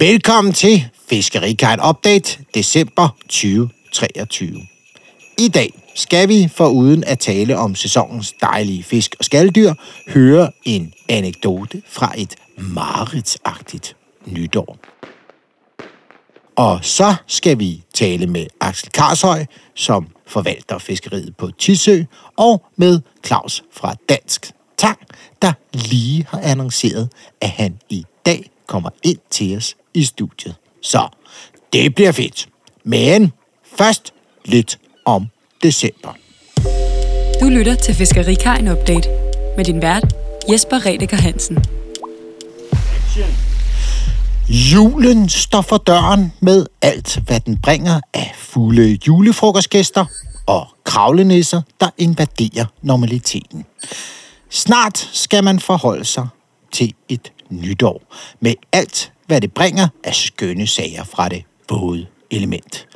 Velkommen til Fiskerikajn Update december 2023. I dag skal vi, for uden at tale om sæsonens dejlige fisk og skalddyr, høre en anekdote fra et maritsagtigt nytår. Og så skal vi tale med Axel Karshøj, som forvalter fiskeriet på Tisø, og med Claus fra Dansk Tang, der lige har annonceret, at han i dag kommer ind til os i studiet. Så det bliver fedt. Men først lidt om december. Du lytter til Fiskerikajen Update med din vært Jesper Redeker Hansen. Julen står for døren med alt, hvad den bringer af fulde julefrokostgæster og kravlenisser, der invaderer normaliteten. Snart skal man forholde sig til et nytår med alt, hvad det bringer af skønne sager fra det våde element.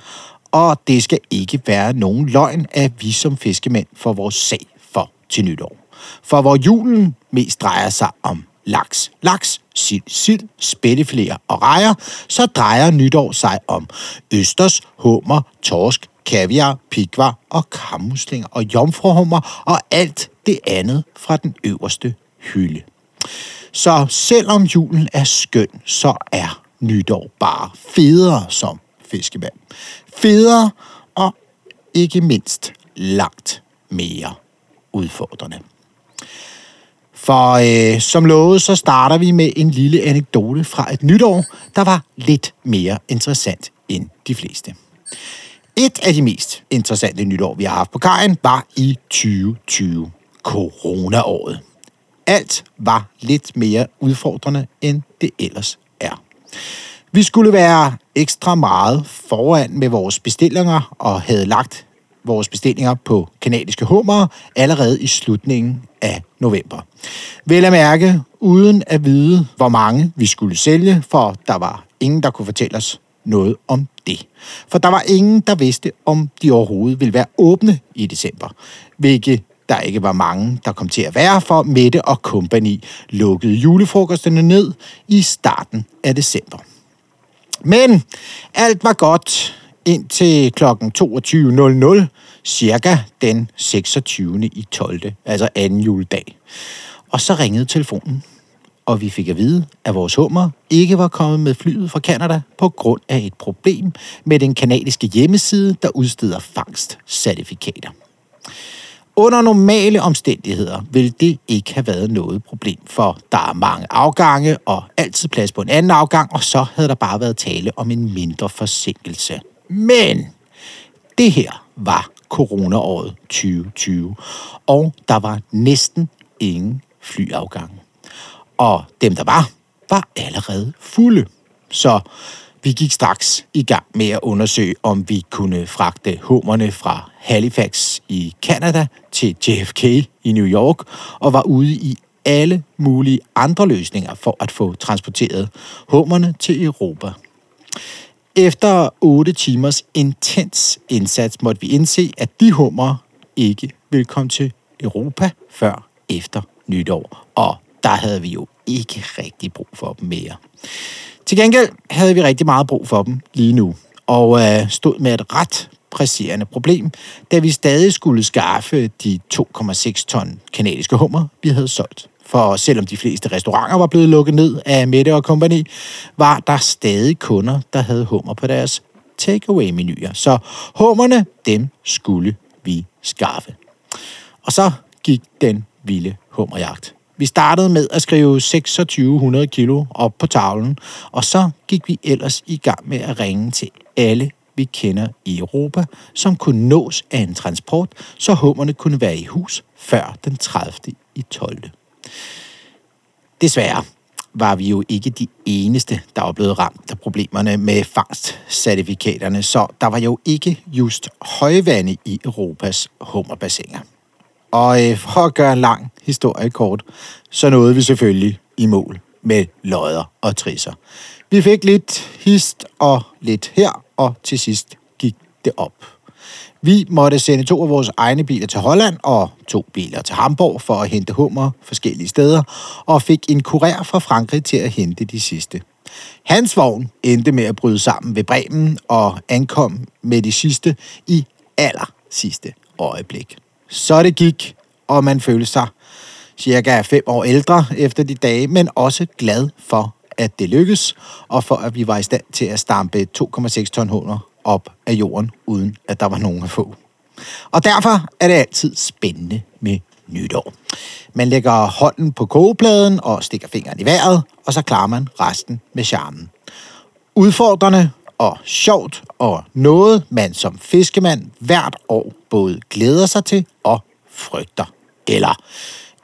Og det skal ikke være nogen løgn, at vi som fiskemænd får vores sag for til nytår. For hvor julen mest drejer sig om laks, laks, sild, sild, spættefiléer og rejer, så drejer nytår sig om østers, hummer, torsk, kaviar, pikvar og kammuslinger og jomfruhummer og alt det andet fra den øverste hylde. Så selvom julen er skøn, så er nytår bare federe som fiskemand. Federe og ikke mindst langt mere udfordrende. For øh, som lovet, så starter vi med en lille anekdote fra et nytår, der var lidt mere interessant end de fleste. Et af de mest interessante nytår, vi har haft på kajen, var i 2020, coronaåret. Alt var lidt mere udfordrende, end det ellers er. Vi skulle være ekstra meget foran med vores bestillinger og havde lagt vores bestillinger på kanadiske hummer allerede i slutningen af november. Vel at mærke, uden at vide, hvor mange vi skulle sælge, for der var ingen, der kunne fortælle os noget om det. For der var ingen, der vidste, om de overhovedet ville være åbne i december, hvilket der ikke var mange, der kom til at være, for Mette og kompagni lukkede julefrokosterne ned i starten af december. Men alt var godt indtil kl. 22.00, cirka den 26. i 12. altså anden juledag. Og så ringede telefonen, og vi fik at vide, at vores hummer ikke var kommet med flyet fra Kanada på grund af et problem med den kanadiske hjemmeside, der udsteder fangstcertifikater. Under normale omstændigheder vil det ikke have været noget problem, for der er mange afgange og altid plads på en anden afgang, og så havde der bare været tale om en mindre forsinkelse. Men det her var coronaåret 2020, og der var næsten ingen flyafgange. Og dem, der var, var allerede fulde. Så vi gik straks i gang med at undersøge, om vi kunne fragte hummerne fra Halifax i Canada til JFK i New York, og var ude i alle mulige andre løsninger for at få transporteret hummerne til Europa. Efter 8 timers intens indsats måtte vi indse, at de hummer ikke ville komme til Europa før efter nytår. Og der havde vi jo ikke rigtig brug for dem mere. Til gengæld havde vi rigtig meget brug for dem lige nu, og øh, stod med et ret presserende problem, da vi stadig skulle skaffe de 2,6 ton kanadiske hummer, vi havde solgt. For selvom de fleste restauranter var blevet lukket ned af Mette og kompagni, var der stadig kunder, der havde hummer på deres takeaway-menuer. Så hummerne, dem skulle vi skaffe. Og så gik den vilde hummerjagt. Vi startede med at skrive 2600 kilo op på tavlen, og så gik vi ellers i gang med at ringe til alle vi kender i Europa, som kunne nås af en transport, så hummerne kunne være i hus før den 30. i 12. Desværre var vi jo ikke de eneste, der var blevet ramt af problemerne med fangstcertifikaterne, så der var jo ikke just højvande i Europas hummerbassiner. Og øh, for at gøre en lang historie kort, så nåede vi selvfølgelig i mål med lodder og trisser. Vi fik lidt hist og lidt her, og til sidst gik det op. Vi måtte sende to af vores egne biler til Holland og to biler til Hamburg for at hente hummer forskellige steder, og fik en kurér fra Frankrig til at hente de sidste Hans vogn endte med at bryde sammen ved Bremen og ankom med de sidste i aller sidste øjeblik. Så det gik, og man følte sig cirka fem år ældre efter de dage, men også glad for, at det lykkedes, og for at vi var i stand til at stampe 2,6 ton hunder op af jorden, uden at der var nogen at få. Og derfor er det altid spændende med nytår. Man lægger hånden på kogepladen og stikker fingeren i vejret, og så klarer man resten med charmen. Udfordrende og sjovt og noget, man som fiskemand hvert år både glæder sig til og frygter. Eller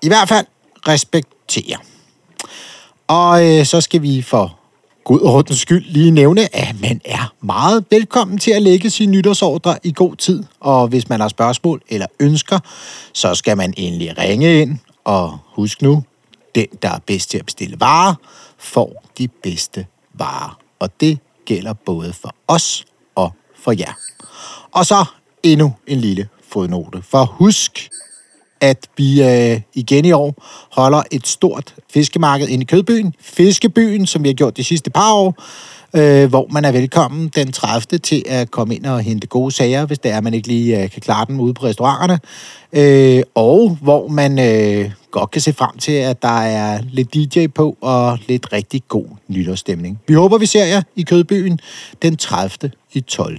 i hvert fald respekterer. Og øh, så skal vi for god ordens skyld lige nævne, at man er meget velkommen til at lægge sine nytårsordre i god tid. Og hvis man har spørgsmål eller ønsker, så skal man endelig ringe ind. Og husk nu, den, der er bedst til at bestille varer, får de bedste varer. Og det gælder både for os og for jer. Og så endnu en lille fodnote. For husk, at vi øh, igen i år holder et stort fiskemarked inde i Kødbyen. Fiskebyen, som vi har gjort de sidste par år, øh, hvor man er velkommen den 30. til at komme ind og hente gode sager, hvis det er, at man ikke lige øh, kan klare dem ude på restauranterne. Øh, og hvor man øh, godt kan se frem til, at der er lidt DJ på og lidt rigtig god nytårsstemning. Vi håber, vi ser jer i Kødbyen den 30. i 12.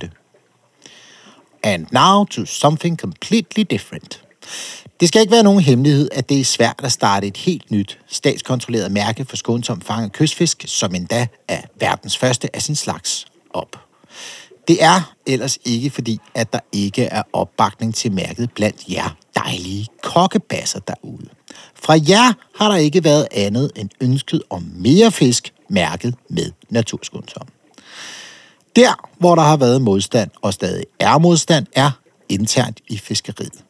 And now to something completely different. Det skal ikke være nogen hemmelighed, at det er svært at starte et helt nyt statskontrolleret mærke for skånsom fanget kystfisk, som endda er verdens første af sin slags, op. Det er ellers ikke fordi, at der ikke er opbakning til mærket blandt jer dejlige kokkebasser derude. Fra jer har der ikke været andet end ønsket om mere fisk mærket med naturskånsom. Der, hvor der har været modstand og stadig er modstand, er internt i fiskeriet.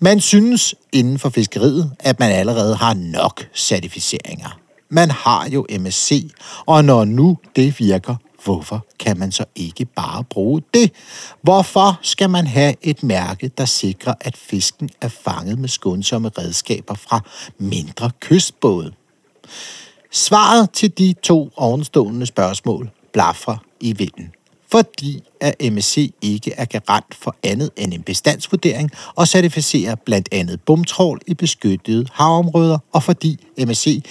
Man synes inden for fiskeriet, at man allerede har nok certificeringer. Man har jo MSC, og når nu det virker, hvorfor kan man så ikke bare bruge det? Hvorfor skal man have et mærke, der sikrer, at fisken er fanget med skånsomme redskaber fra mindre kystbåde? Svaret til de to ovenstående spørgsmål blaffer i vinden fordi at MSC ikke er garant for andet end en bestandsvurdering og certificerer blandt andet bumtrål i beskyttede havområder, og fordi MSC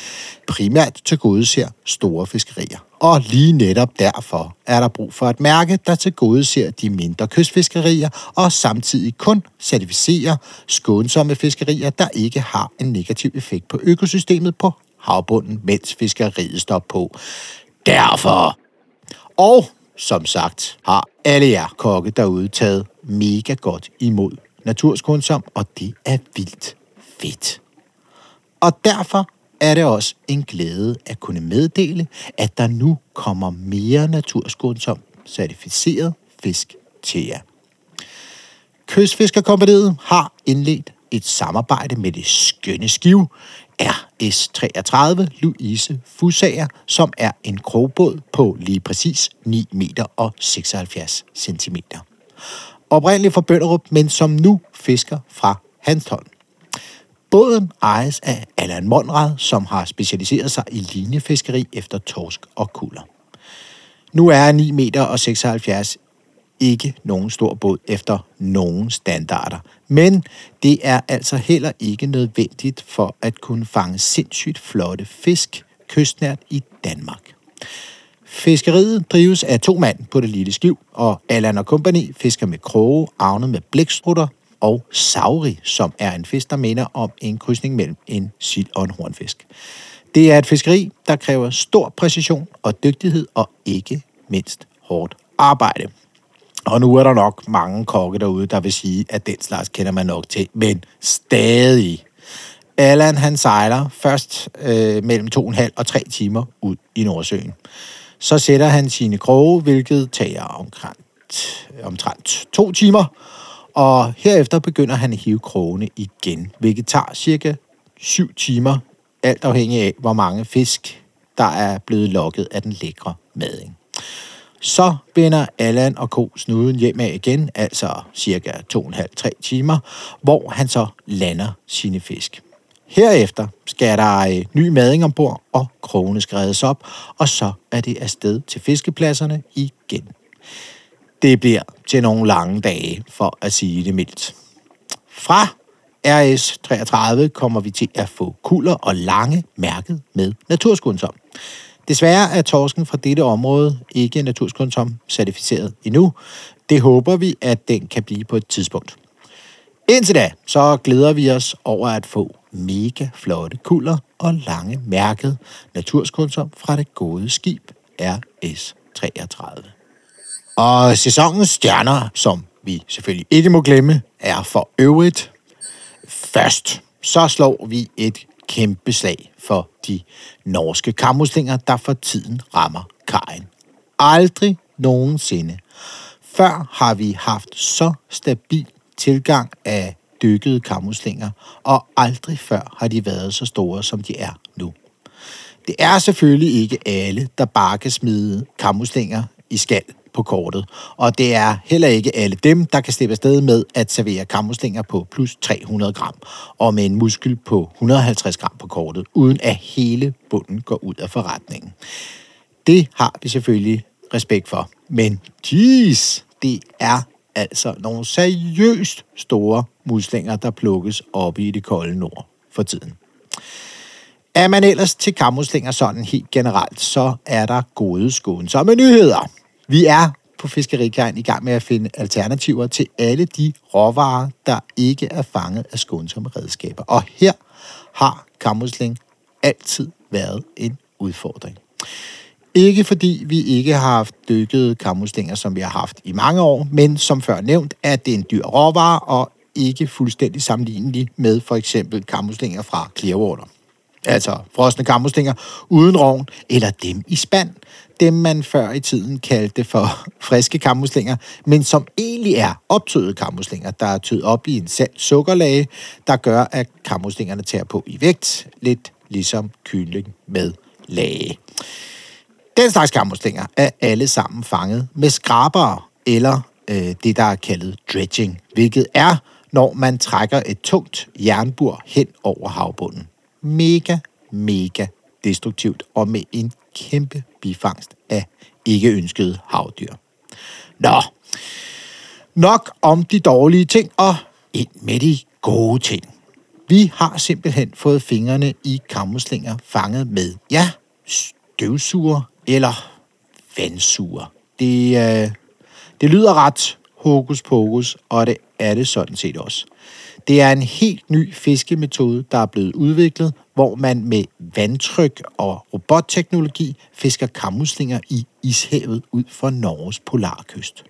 primært tilgodeser store fiskerier. Og lige netop derfor er der brug for et mærke, der tilgodeser de mindre kystfiskerier og samtidig kun certificerer skånsomme fiskerier, der ikke har en negativ effekt på økosystemet på havbunden, mens fiskeriet står på. Derfor. Og som sagt, har alle jer kokke derude taget mega godt imod naturskånsom, og det er vildt fedt. Og derfor er det også en glæde at kunne meddele, at der nu kommer mere naturskånsom certificeret fisk til jer. Kystfiskerkompaniet har indledt et samarbejde med det skønne skiv, RS-33 Louise Fusager, som er en krogbåd på lige præcis 9 meter og 76 centimeter. Oprindeligt fra Bønderup, men som nu fisker fra Hanstholm. Båden ejes af Allan Monrad, som har specialiseret sig i linjefiskeri efter torsk og kulder. Nu er 9 meter og 76 ikke nogen stor båd efter nogen standarder. Men det er altså heller ikke nødvendigt for at kunne fange sindssygt flotte fisk kystnært i Danmark. Fiskeriet drives af to mand på det lille skiv, og Allan og Company fisker med kroge, avnet med blækstrutter og sauri, som er en fisk, der minder om en krydsning mellem en sild og en hornfisk. Det er et fiskeri, der kræver stor præcision og dygtighed og ikke mindst hårdt arbejde. Og nu er der nok mange kokke derude, der vil sige, at den slags kender man nok til. Men stadig. Allan han sejler først øh, mellem to og en halv og tre timer ud i Nordsøen. Så sætter han sine kroge, hvilket tager omkring, omtrent to timer. Og herefter begynder han at hive krogene igen, hvilket tager cirka 7 timer, alt afhængig af, hvor mange fisk, der er blevet lokket af den lækre mading. Så vender Allan og Co. snuden hjem af igen, altså cirka 2,5-3 timer, hvor han så lander sine fisk. Herefter skal der øh, ny mading ombord, og krogene skal reddes op, og så er det afsted til fiskepladserne igen. Det bliver til nogle lange dage, for at sige det mildt. Fra RS33 kommer vi til at få kulder og lange mærket med naturskundsom. Desværre er torsken fra dette område ikke naturskundsom certificeret endnu. Det håber vi, at den kan blive på et tidspunkt. Indtil da, så glæder vi os over at få mega flotte kulder og lange mærket naturskundsom fra det gode skib RS33. Og sæsonens stjerner, som vi selvfølgelig ikke må glemme, er for øvrigt først. Så slår vi et kæmpe slag for de norske kammuslinger, der for tiden rammer kajen. Aldrig nogensinde. Før har vi haft så stabil tilgang af dykkede kammuslinger, og aldrig før har de været så store, som de er nu. Det er selvfølgelig ikke alle, der bare kan smide kammuslinger i skal på kortet, og det er heller ikke alle dem, der kan slippe afsted med at servere kammuslinger på plus 300 gram, og med en muskel på 150 gram på kortet, uden at hele bunden går ud af forretningen. Det har vi selvfølgelig respekt for, men jeez, det er altså nogle seriøst store muslinger, der plukkes oppe i det kolde nord for tiden. Er man ellers til kammuslinger sådan helt generelt, så er der gode skånsomme nyheder. Vi er på Fiskerikajen i gang med at finde alternativer til alle de råvarer, der ikke er fanget af skånsomme redskaber. Og her har kammusling altid været en udfordring. Ikke fordi vi ikke har haft dykkede kammuslinger, som vi har haft i mange år, men som før nævnt, er det en dyr råvare og ikke fuldstændig sammenlignelig med for eksempel kammuslinger fra Clearwater. Altså frosne kammuslinger uden rovn, eller dem i spand, dem man før i tiden kaldte for friske kammuslinger, men som egentlig er optøede kammuslinger, der er tøet op i en salt sukkerlage, der gør, at kammuslingerne tager på i vægt, lidt ligesom kylling med lage. Den slags kammuslinger er alle sammen fanget med skraber eller øh, det, der er kaldet dredging, hvilket er, når man trækker et tungt jernbur hen over havbunden. Mega, mega destruktivt og med en kæmpe bifangst af ikke ønskede havdyr. Nå, nok om de dårlige ting og ind med de gode ting. Vi har simpelthen fået fingrene i kammuslinger fanget med, ja, støvsuger eller vandsuger. Det, øh, det lyder ret hokus pokus, og det er det sådan set også. Det er en helt ny fiskemetode, der er blevet udviklet, hvor man med vandtryk og robotteknologi fisker kammuslinger i ishavet ud for Norges polarkyst.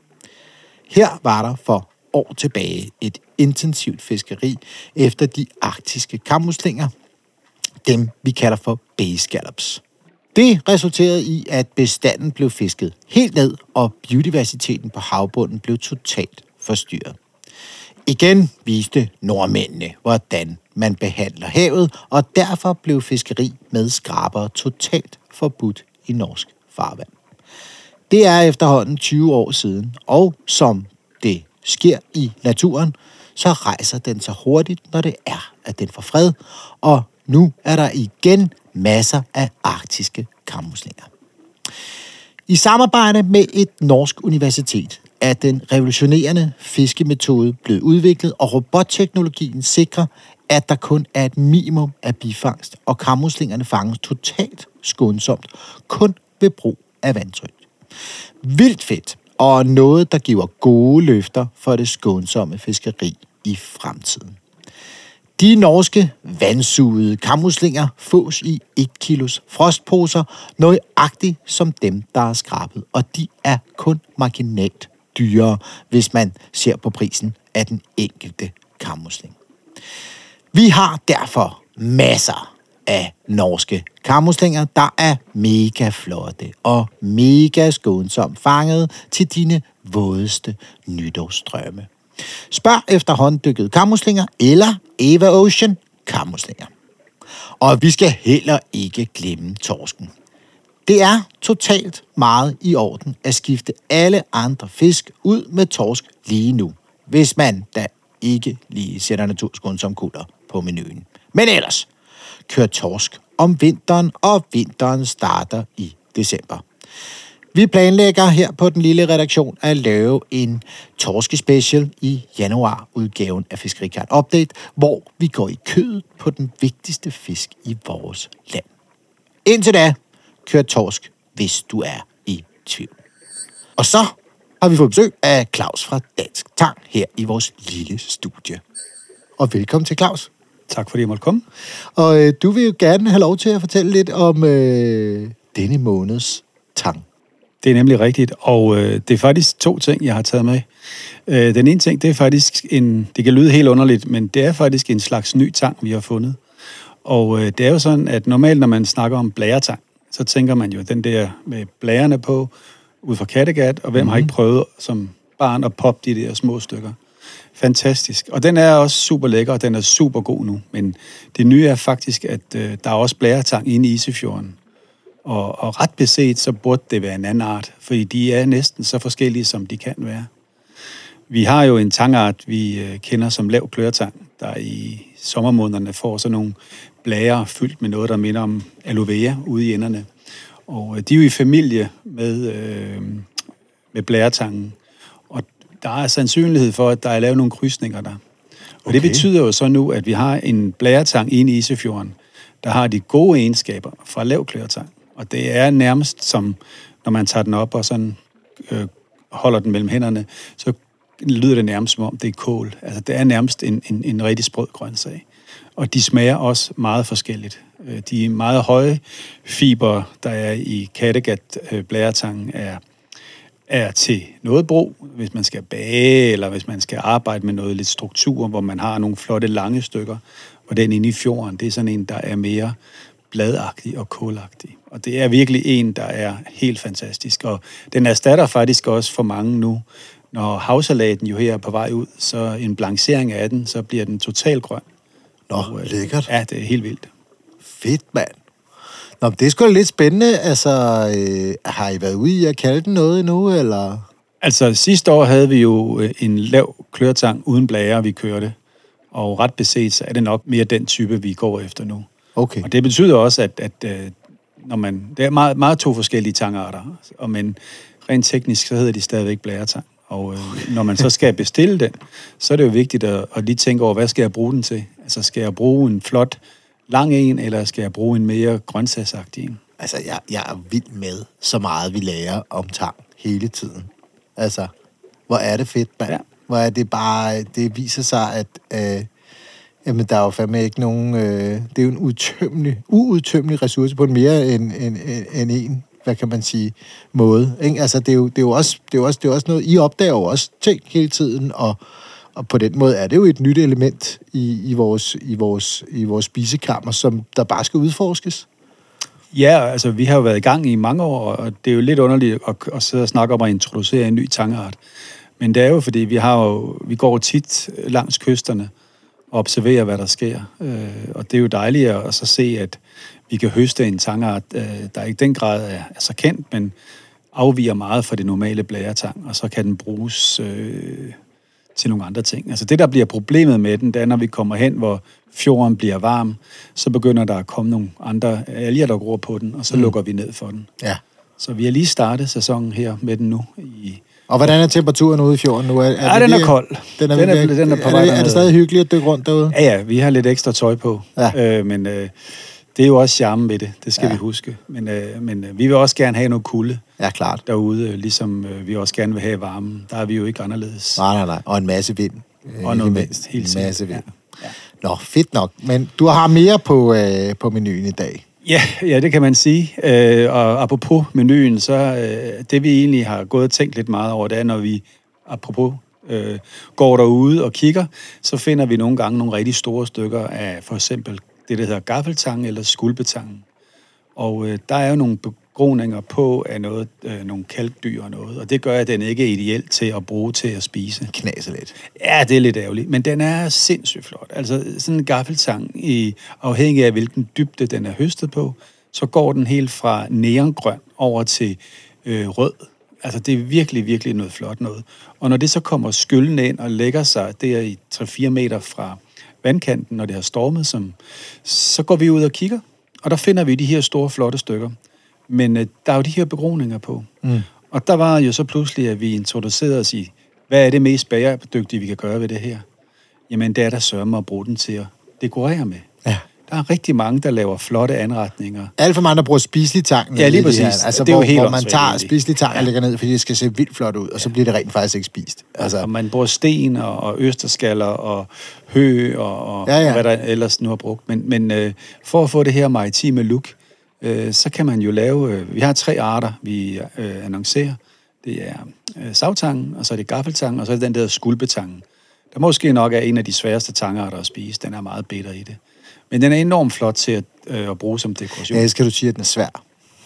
Her var der for år tilbage et intensivt fiskeri efter de arktiske kammuslinger, dem vi kalder for bay scallops. Det resulterede i, at bestanden blev fisket helt ned, og biodiversiteten på havbunden blev totalt forstyrret. Igen viste nordmændene, hvordan man behandler havet, og derfor blev fiskeri med skraber totalt forbudt i norsk farvand. Det er efterhånden 20 år siden, og som det sker i naturen, så rejser den så hurtigt, når det er, at den får fred, og nu er der igen masser af arktiske kammuslinger. I samarbejde med et norsk universitet er den revolutionerende fiskemetode blevet udviklet, og robotteknologien sikrer, at der kun er et minimum af bifangst, og kammuslingerne fanges totalt skånsomt, kun ved brug af vandtryk. Vildt fedt, og noget, der giver gode løfter for det skånsomme fiskeri i fremtiden. De norske vandsugede kammuslinger fås i 1 kilos frostposer, nøjagtigt som dem, der er skrabet, og de er kun marginalt dyrere, hvis man ser på prisen af den enkelte kammusling. Vi har derfor masser af norske kammuslinger, der er mega flotte og mega skånsomt fanget til dine vådeste nytårsdrømme. Spørg efter hånddykket kammuslinger eller Eva Ocean kammuslinger. Og vi skal heller ikke glemme torsken. Det er totalt meget i orden at skifte alle andre fisk ud med torsk lige nu, hvis man da ikke lige sætter naturskånsom kulder på menuen. Men ellers, kør torsk om vinteren, og vinteren starter i december. Vi planlægger her på den lille redaktion at lave en torskespecial i januar-udgaven af Fiskerikart Update, hvor vi går i kødet på den vigtigste fisk i vores land. Indtil da, kør torsk, hvis du er i tvivl. Og så har vi fået besøg af Claus fra Dansk Tang her i vores lille studie. Og velkommen til Claus. Tak fordi jeg måtte komme. Og øh, du vil jo gerne have lov til at fortælle lidt om øh, denne måneds tang. Det er nemlig rigtigt, og øh, det er faktisk to ting, jeg har taget med. Øh, den ene ting, det er faktisk en, det kan lyde helt underligt, men det er faktisk en slags ny tang, vi har fundet. Og øh, det er jo sådan, at normalt, når man snakker om blæretang, så tænker man jo den der med blærerne på, ud fra Kattegat, og hvem mm-hmm. har ikke prøvet som barn at poppe de der små stykker. Fantastisk. Og den er også super lækker, og den er super god nu. Men det nye er faktisk, at øh, der er også blæretang inde i Isefjorden. Og, og ret beset, så burde det være en anden art, fordi de er næsten så forskellige, som de kan være. Vi har jo en tangart, vi øh, kender som lav kløretang, der i sommermånederne får sådan nogle blære fyldt med noget, der minder om aloe vera ude i enderne. Og øh, de er jo i familie med, øh, med blæretangen. Og der er sandsynlighed for, at der er lavet nogle krydsninger der. Og okay. det betyder jo så nu, at vi har en blæretang inde i Isefjorden, der har de gode egenskaber fra lav kløretang. Og det er nærmest som, når man tager den op og sådan øh, holder den mellem hænderne, så lyder det nærmest som om, det er kål. Altså, det er nærmest en, en, en rigtig sprød grøntsag. Og de smager også meget forskelligt. Øh, de meget høje fiber, der er i Kattegat øh, blæretangen, er, er til noget brug, hvis man skal bage, eller hvis man skal arbejde med noget lidt struktur, hvor man har nogle flotte lange stykker. Og den inde i fjorden, det er sådan en, der er mere bladagtig og kålagtig. Og det er virkelig en, der er helt fantastisk. Og den erstatter faktisk også for mange nu. Når havsalaten jo her er på vej ud, så en blancering af den, så bliver den totalt grøn. Nå, og, øh, lækkert. Ja, det er helt vildt. Fedt, mand. Nå, det er sgu lidt spændende. Altså, øh, har I været ude i at kalde den noget endnu, eller? Altså, sidste år havde vi jo øh, en lav klørtang uden blære, vi kørte. Og ret beset, så er det nok mere den type, vi går efter nu. Okay. Og det betyder også, at, at øh, når man, det er meget, meget to forskellige tangarter, og men rent teknisk, så hedder de stadigvæk blæretang. Og øh, når man så skal bestille den, så er det jo vigtigt at, at lige tænke over, hvad skal jeg bruge den til? Altså, skal jeg bruge en flot lang en, eller skal jeg bruge en mere grøntsagsagtig en? Altså, jeg, jeg er vild med så meget, vi lærer om tang hele tiden. Altså, hvor er det fedt, mand. Ja. Hvor er det bare, det viser sig, at øh, jamen, der er jo fandme ikke nogen, øh, det er jo en udtømmelig, uudtømmelig ressource på en mere end, end, end, end en, hvad kan man sige, måde. Ikke? Altså, det er, jo, det, er jo også, det, er jo også, det er også noget, I opdager jo også ting hele tiden, og, og på den måde er det jo et nyt element i, i, vores, i, vores, i vores spisekammer, som der bare skal udforskes. Ja, altså vi har jo været i gang i mange år, og det er jo lidt underligt at, at sidde og snakke om at introducere en ny tangart. Men det er jo, fordi vi, har jo, vi går tit langs kysterne og observerer, hvad der sker. Øh, og det er jo dejligt at så se, at vi kan høste en tangart, øh, der ikke den grad er, er så kendt, men afviger meget fra det normale blæretang, og så kan den bruges øh, til nogle andre ting. Altså det, der bliver problemet med den, det er, når vi kommer hen, hvor fjorden bliver varm, så begynder der at komme nogle andre alger, der gror på den, og så mm. lukker vi ned for den. Ja. Så vi har lige startet sæsonen her med den nu. I, og hvordan er temperaturen ude i fjorden nu? Er, er ja, den er kold. Den er, den er, den er, på er, det, er det stadig hyggeligt at dykke rundt derude? Ja, ja, vi har lidt ekstra tøj på. Ja. Øh, men øh, det er jo også charme ved det, det skal ja. vi huske. Men, øh, men øh, vi vil også gerne have noget kulde ja, klart. derude, øh, ligesom øh, vi også gerne vil have varme. Der er vi jo ikke anderledes. Nej, nej, nej. Og en masse vind. Øh, og noget mindst, helt En masse vind. Ja. Ja. Nå, fedt nok. Men du har mere på, øh, på menuen i dag. Ja, ja, det kan man sige. Øh, og apropos menuen, så øh, det vi egentlig har gået og tænkt lidt meget over, det er, når vi, apropos øh, går derude og kigger, så finder vi nogle gange nogle rigtig store stykker af for eksempel det, der hedder gaffeltang eller skulpetang. Og øh, der er jo nogle begroninger på af noget, øh, nogle kalkdyr og noget, og det gør, at den ikke er ideel til at bruge til at spise. Knaser lidt. Ja, det er lidt ærgerligt, men den er sindssygt flot. Altså sådan en gaffeltang, i, afhængig af hvilken dybde den er høstet på, så går den helt fra neongrøn over til øh, rød. Altså det er virkelig, virkelig noget flot noget. Og når det så kommer skyllende ind og lægger sig der i 3-4 meter fra vandkanten, når det har stormet, som, så går vi ud og kigger, og der finder vi de her store, flotte stykker. Men øh, der er jo de her begroninger på. Mm. Og der var jo så pludselig, at vi introducerede os i, hvad er det mest bæredygtige, vi kan gøre ved det her? Jamen, det er der sørme at bruge den til at dekorere med. Ja. Der er rigtig mange, der laver flotte anretninger. Alt for mange, der bruger spiselig tang. Ja, lige det præcis. Her. Altså, Det er jo hvor, helt hvor man tager spiselig tang og Ja. lægger ned, fordi det skal se vildt flot ud, og så bliver det rent faktisk ikke spist. Altså, Altså, og man bruger sten og, og østerskaller og hø og, og Ja, ja. hvad der ellers nu har brugt. Men, men øh, for at få det her maritime look, øh, så kan man jo lave... Øh, vi har tre arter, vi øh, annoncerer. Det er øh, savtangen, og så er det gaffeltangen, og så er det den der skulpetangen. Der måske nok er en af de sværeste tangarter at spise. Den er meget bitter i det. Men den er enormt flot til at, øh, at bruge som dekoration. jeg elsker, du siger, at den er svær.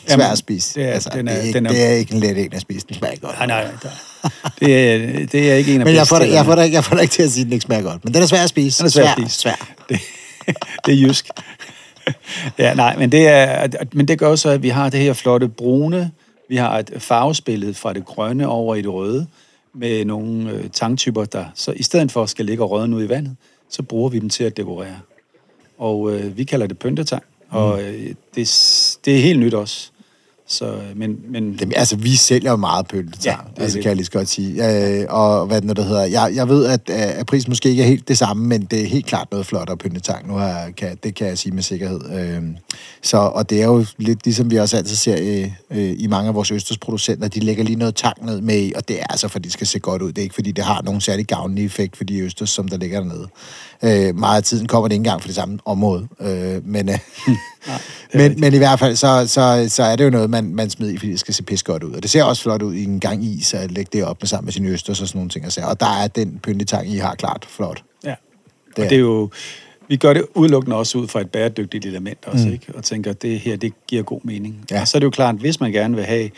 Svær Jamen, at spise. det er- altså, den er- det, er ikke, den er- det er ikke en let en at spise. Den smager godt. Nej, nej, nej. Det er, det er ikke en af Men jeg får, dig, jeg, får dig, jeg får dig ikke til at sige, at den ikke smager godt. Men den er svær at spise. Den er svær at spise. Svær. Det, det er jysk. ja, nej, men det, er, men det gør så, at vi har det her flotte brune, vi har et farvespillet fra det grønne over i det røde, med nogle øh, tangtyper, der så i stedet for skal ligge og rådne ud i vandet, så bruger vi dem til at dekorere. Og øh, vi kalder det pyntetang, og øh, det, det er helt nyt også. Så, øh, men, men Dem, altså, vi sælger jo meget det ja, altså, det. kan jeg lige så godt sige. Øh, og hvad det nu, der hedder. Jeg, jeg ved, at, øh, at prisen måske ikke er helt det samme, men det er helt klart noget flottere pyntetang. Nu har, kan, det kan jeg sige med sikkerhed. Øh, så, og det er jo lidt ligesom vi også altid ser øh, øh, i mange af vores østersproducenter, de lægger lige noget tang ned med i, og det er altså, fordi det skal se godt ud. Det er ikke, fordi det har nogen særlig gavnlig effekt for de østers, som der ligger dernede. Øh, meget af tiden kommer det ikke engang fra det samme område. Øh, men, øh, men, men i hvert fald, så, så, så er det jo noget, man, man smider i, fordi det skal se pis godt ud. Og det ser også flot ud i en gang is, at lægge det op med sammen med sine østers og sådan nogle ting. Og, sager. og der er den pyntetang, I har klart flot. Ja. Det er- Og det er jo, vi gør det udelukkende også ud fra et bæredygtigt element også, mm. ikke? Og tænker, at det her, det giver god mening. Ja. Og så er det jo klart, at hvis man gerne vil have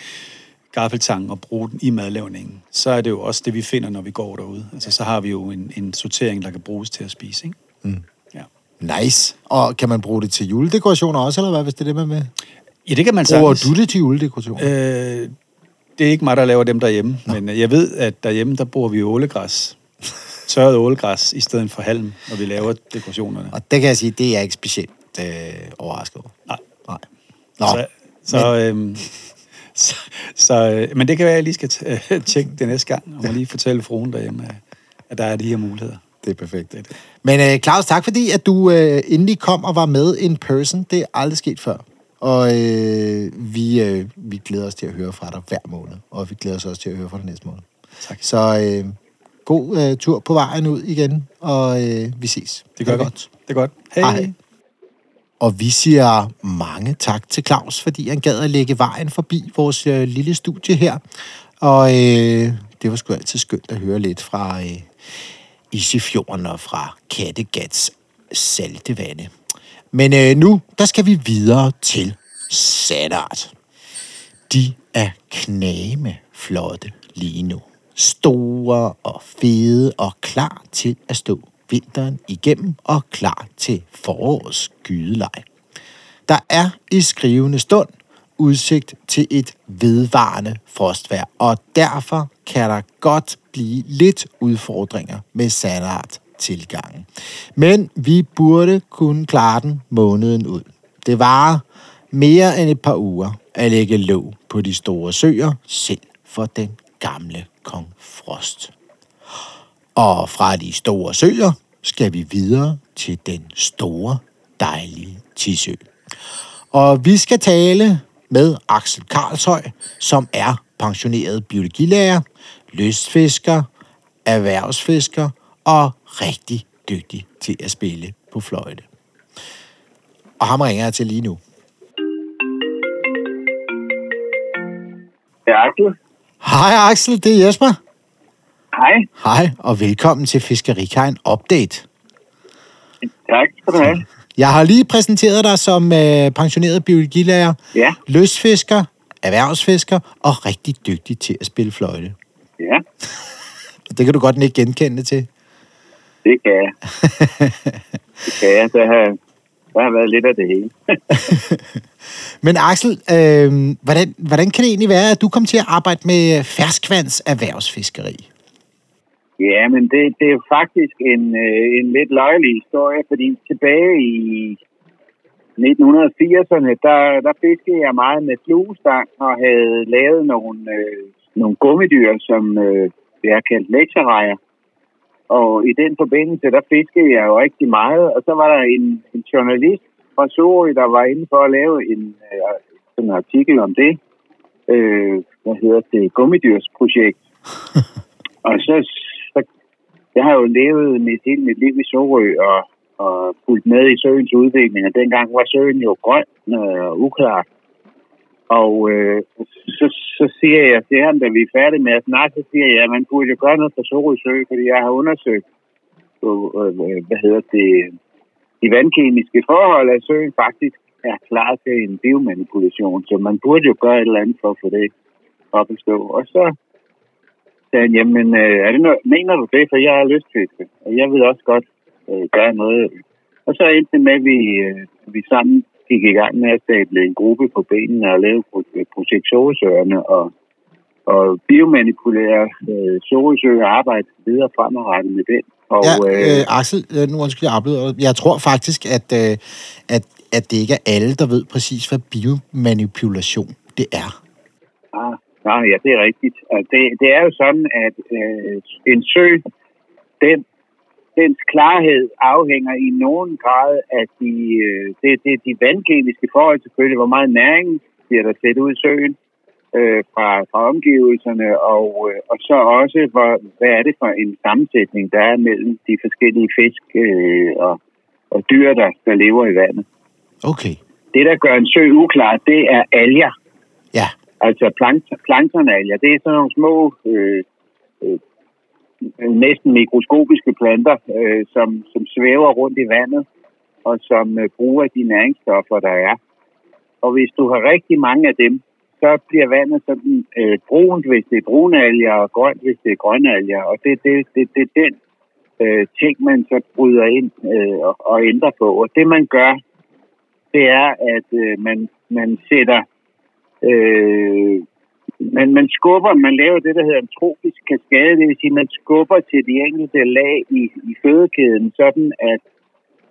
gaffeltang og bruge den i madlavningen, så er det jo også det, vi finder, når vi går derude. Altså, så har vi jo en, en sortering, der kan bruges til at spise, ikke? Mm. Nice. Og kan man bruge det til juledekorationer også, eller hvad, hvis det er det, man vil? ja, det kan man Bruger sagtens. du det til juledekorationer? Øh. Det er ikke mig, der laver dem derhjemme, Nå. men øh, jeg ved, at derhjemme, der bruger vi ålegræs. Tørret ålegræs i stedet for halm, når vi laver dekorationerne. Og det kan jeg sige, det er jeg ikke specielt øh, overrasket over. Nej. Nej. Nå, Så, så, øhm, så, så, øh, men det kan være, at jeg lige skal tjekke det næste gang, og må lige fortælle fruen derhjemme, at der er de her muligheder. Det er perfekt. Det er det. Men øh, Claus, tak fordi, at du øh, endelig kom og var med in person. Det er aldrig sket før. Og øh, vi, øh, vi glæder os til at høre fra dig hver måned. Og vi glæder os også til at høre fra dig næste måned. Tak. Så øh, god øh, tur på vejen ud igen, og øh, vi ses. Det gør Ha' vi. godt. Det er godt. Hej. Hej. Og vi siger mange tak til Claus, fordi han gad at lægge vejen forbi vores øh, lille studie her. Og øh, det var sgu altid skønt at høre lidt fra øh, Isefjorden og fra Kattegats saltevande. Men øh, nu, der skal vi videre til Sandart. De er knæme flotte lige nu. Store og fede og klar til at stå vinteren igennem og klar til forårets gydeleg. Der er i skrivende stund udsigt til et vedvarende frostvær, og derfor kan der godt blive lidt udfordringer med sandart tilgangen. Men vi burde kunne klare den måneden ud. Det varer mere end et par uger at lægge låg på de store søer, selv for den gamle kong Frost. Og fra de store søer skal vi videre til den store, dejlige Tisø. Og vi skal tale med Axel Karlshøj, som er pensioneret biologilærer, lystfisker, erhvervsfisker og rigtig dygtig til at spille på fløjte. Og ham ringer jeg til lige nu. Det er Axel. Hej Axel, det er Jesper. Hej. Hej, og velkommen til Fiskerikajen Update. Tak skal du have. Jeg har lige præsenteret dig som øh, pensioneret biologilærer, Ja. lystfisker, erhvervsfisker og rigtig dygtig til at spille fløjte. Ja, det kan du godt ikke genkende til. det kan jeg. Det kan jeg. Der har, der har været lidt af det hele. Men Axel, øh, hvordan, hvordan kan det egentlig være, at du kom til at arbejde med ferskvands erhvervsfiskeri? Ja, men det, det er faktisk en, øh, en lidt løjelig historie, fordi tilbage i 1980'erne, der, der fiskede jeg meget med fluestang og havde lavet nogle, øh, nogle gummidyr, som øh, jeg har kaldt lekserejer. Og i den forbindelse, der fiskede jeg jo rigtig meget, og så var der en, en journalist fra Sorø, der var inde for at lave en, øh, sådan en artikel om det. Øh, hvad hedder det? Gummidyrsprojekt. og så, jeg har jo levet mit, hele mit liv i Sorø, og, og fulgt med i søens udvikling, og dengang var søen jo grøn og uklar. Og øh, så, så siger jeg til ham, da vi er færdige med at snakke, så siger jeg, at man burde jo gøre noget for Sorø Sø, fordi jeg har undersøgt, øh, øh, hvad hedder det, de vandkemiske forhold af søen faktisk er klar til en biomanipulation, så man burde jo gøre et eller andet for at få det op at stå. Og så sagde han, jamen, øh, er det noget, mener du det, for jeg har lyst til det, og jeg vil også godt øh, gøre noget. Og så endte det med, at vi, øh, vi sammen gik i gang med at stable en gruppe på benene og lave projekt Soresøerne og, og biomanipulere øh, Soresø og arbejde videre fremadrettet med den. Og, ja, øh, Axel, øh, nu undskyld, jeg afbryder. Jeg tror faktisk, at, øh, at, at det ikke er alle, der ved præcis, hvad biomanipulation det er. Ah, ah ja, det er rigtigt. Det, det er jo sådan, at øh, en sø, den, dens klarhed afhænger i nogen grad af de, øh, det, det, de vandkemiske forhold selvfølgelig, hvor meget næring bliver der sat ud i søen øh, fra, fra omgivelserne, og, øh, og så også, hvor, hvad er det for en sammensætning, der er mellem de forskellige fisk øh, og, og dyr, der, der lever i vandet. Okay. Det, der gør en sø uklar, det er alger. Ja. Altså plank, planktonalger. Det er sådan nogle små, øh, øh, næsten mikroskopiske planter, øh, som, som svæver rundt i vandet, og som øh, bruger de næringsstoffer, der er. Og hvis du har rigtig mange af dem, så bliver vandet sådan øh, brunt, hvis det er brune alger, og grønt, hvis det er grønne alger. Og det er det, det, det, den øh, ting, man så bryder ind øh, og, og ændrer på. Og det, man gør, det er, at øh, man, man sætter... Øh, man, man skubber, man laver det, der hedder en tropisk kaskade, det vil sige, man skubber til de enkelte lag i, i fødekæden, sådan at,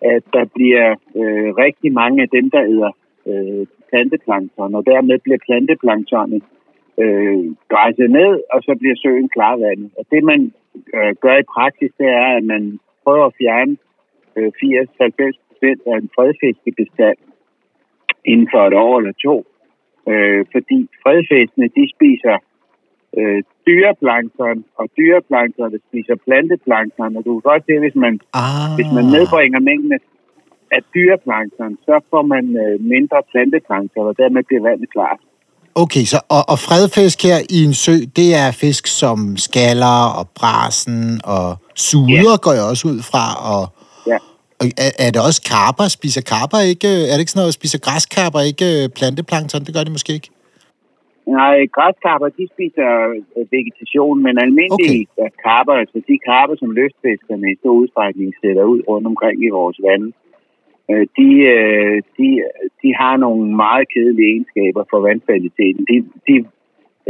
at der bliver øh, rigtig mange af dem, der æder øh, planteplankton, og dermed bliver planteplanktonet øh, græsset ned, og så bliver søen klarvandet. Og det, man øh, gør i praksis, det er, at man prøver at fjerne øh, 80-90 procent af en fredfiskebestand inden for et år eller to. Øh, fordi fredfiskene, de spiser øh, dyreplankton, og dyreplankton, spiser planteplankton, og du kan godt se, hvis man, Ah. hvis man nedbringer mængden af, dyreplankton, så får man øh, mindre planteplankton, og dermed bliver vandet klart. Okay, så, og, og fredfisk her i en sø, det er fisk som skaller og brasen og suder, Ja. går jeg også ud fra. Og er, er det også karper? Spiser karper ikke? Er det ikke sådan noget, spiser græskarper ikke planteplankton? Det gør de måske ikke. Nej, græskarper, de spiser øh, vegetation, men almindelige okay. karper, altså de karper, som lystfiskerne i stor udstrækning sætter ud rundt omkring i vores vand, øh, de, øh, de, de har nogle meget kedelige egenskaber for vandkvaliteten. De, de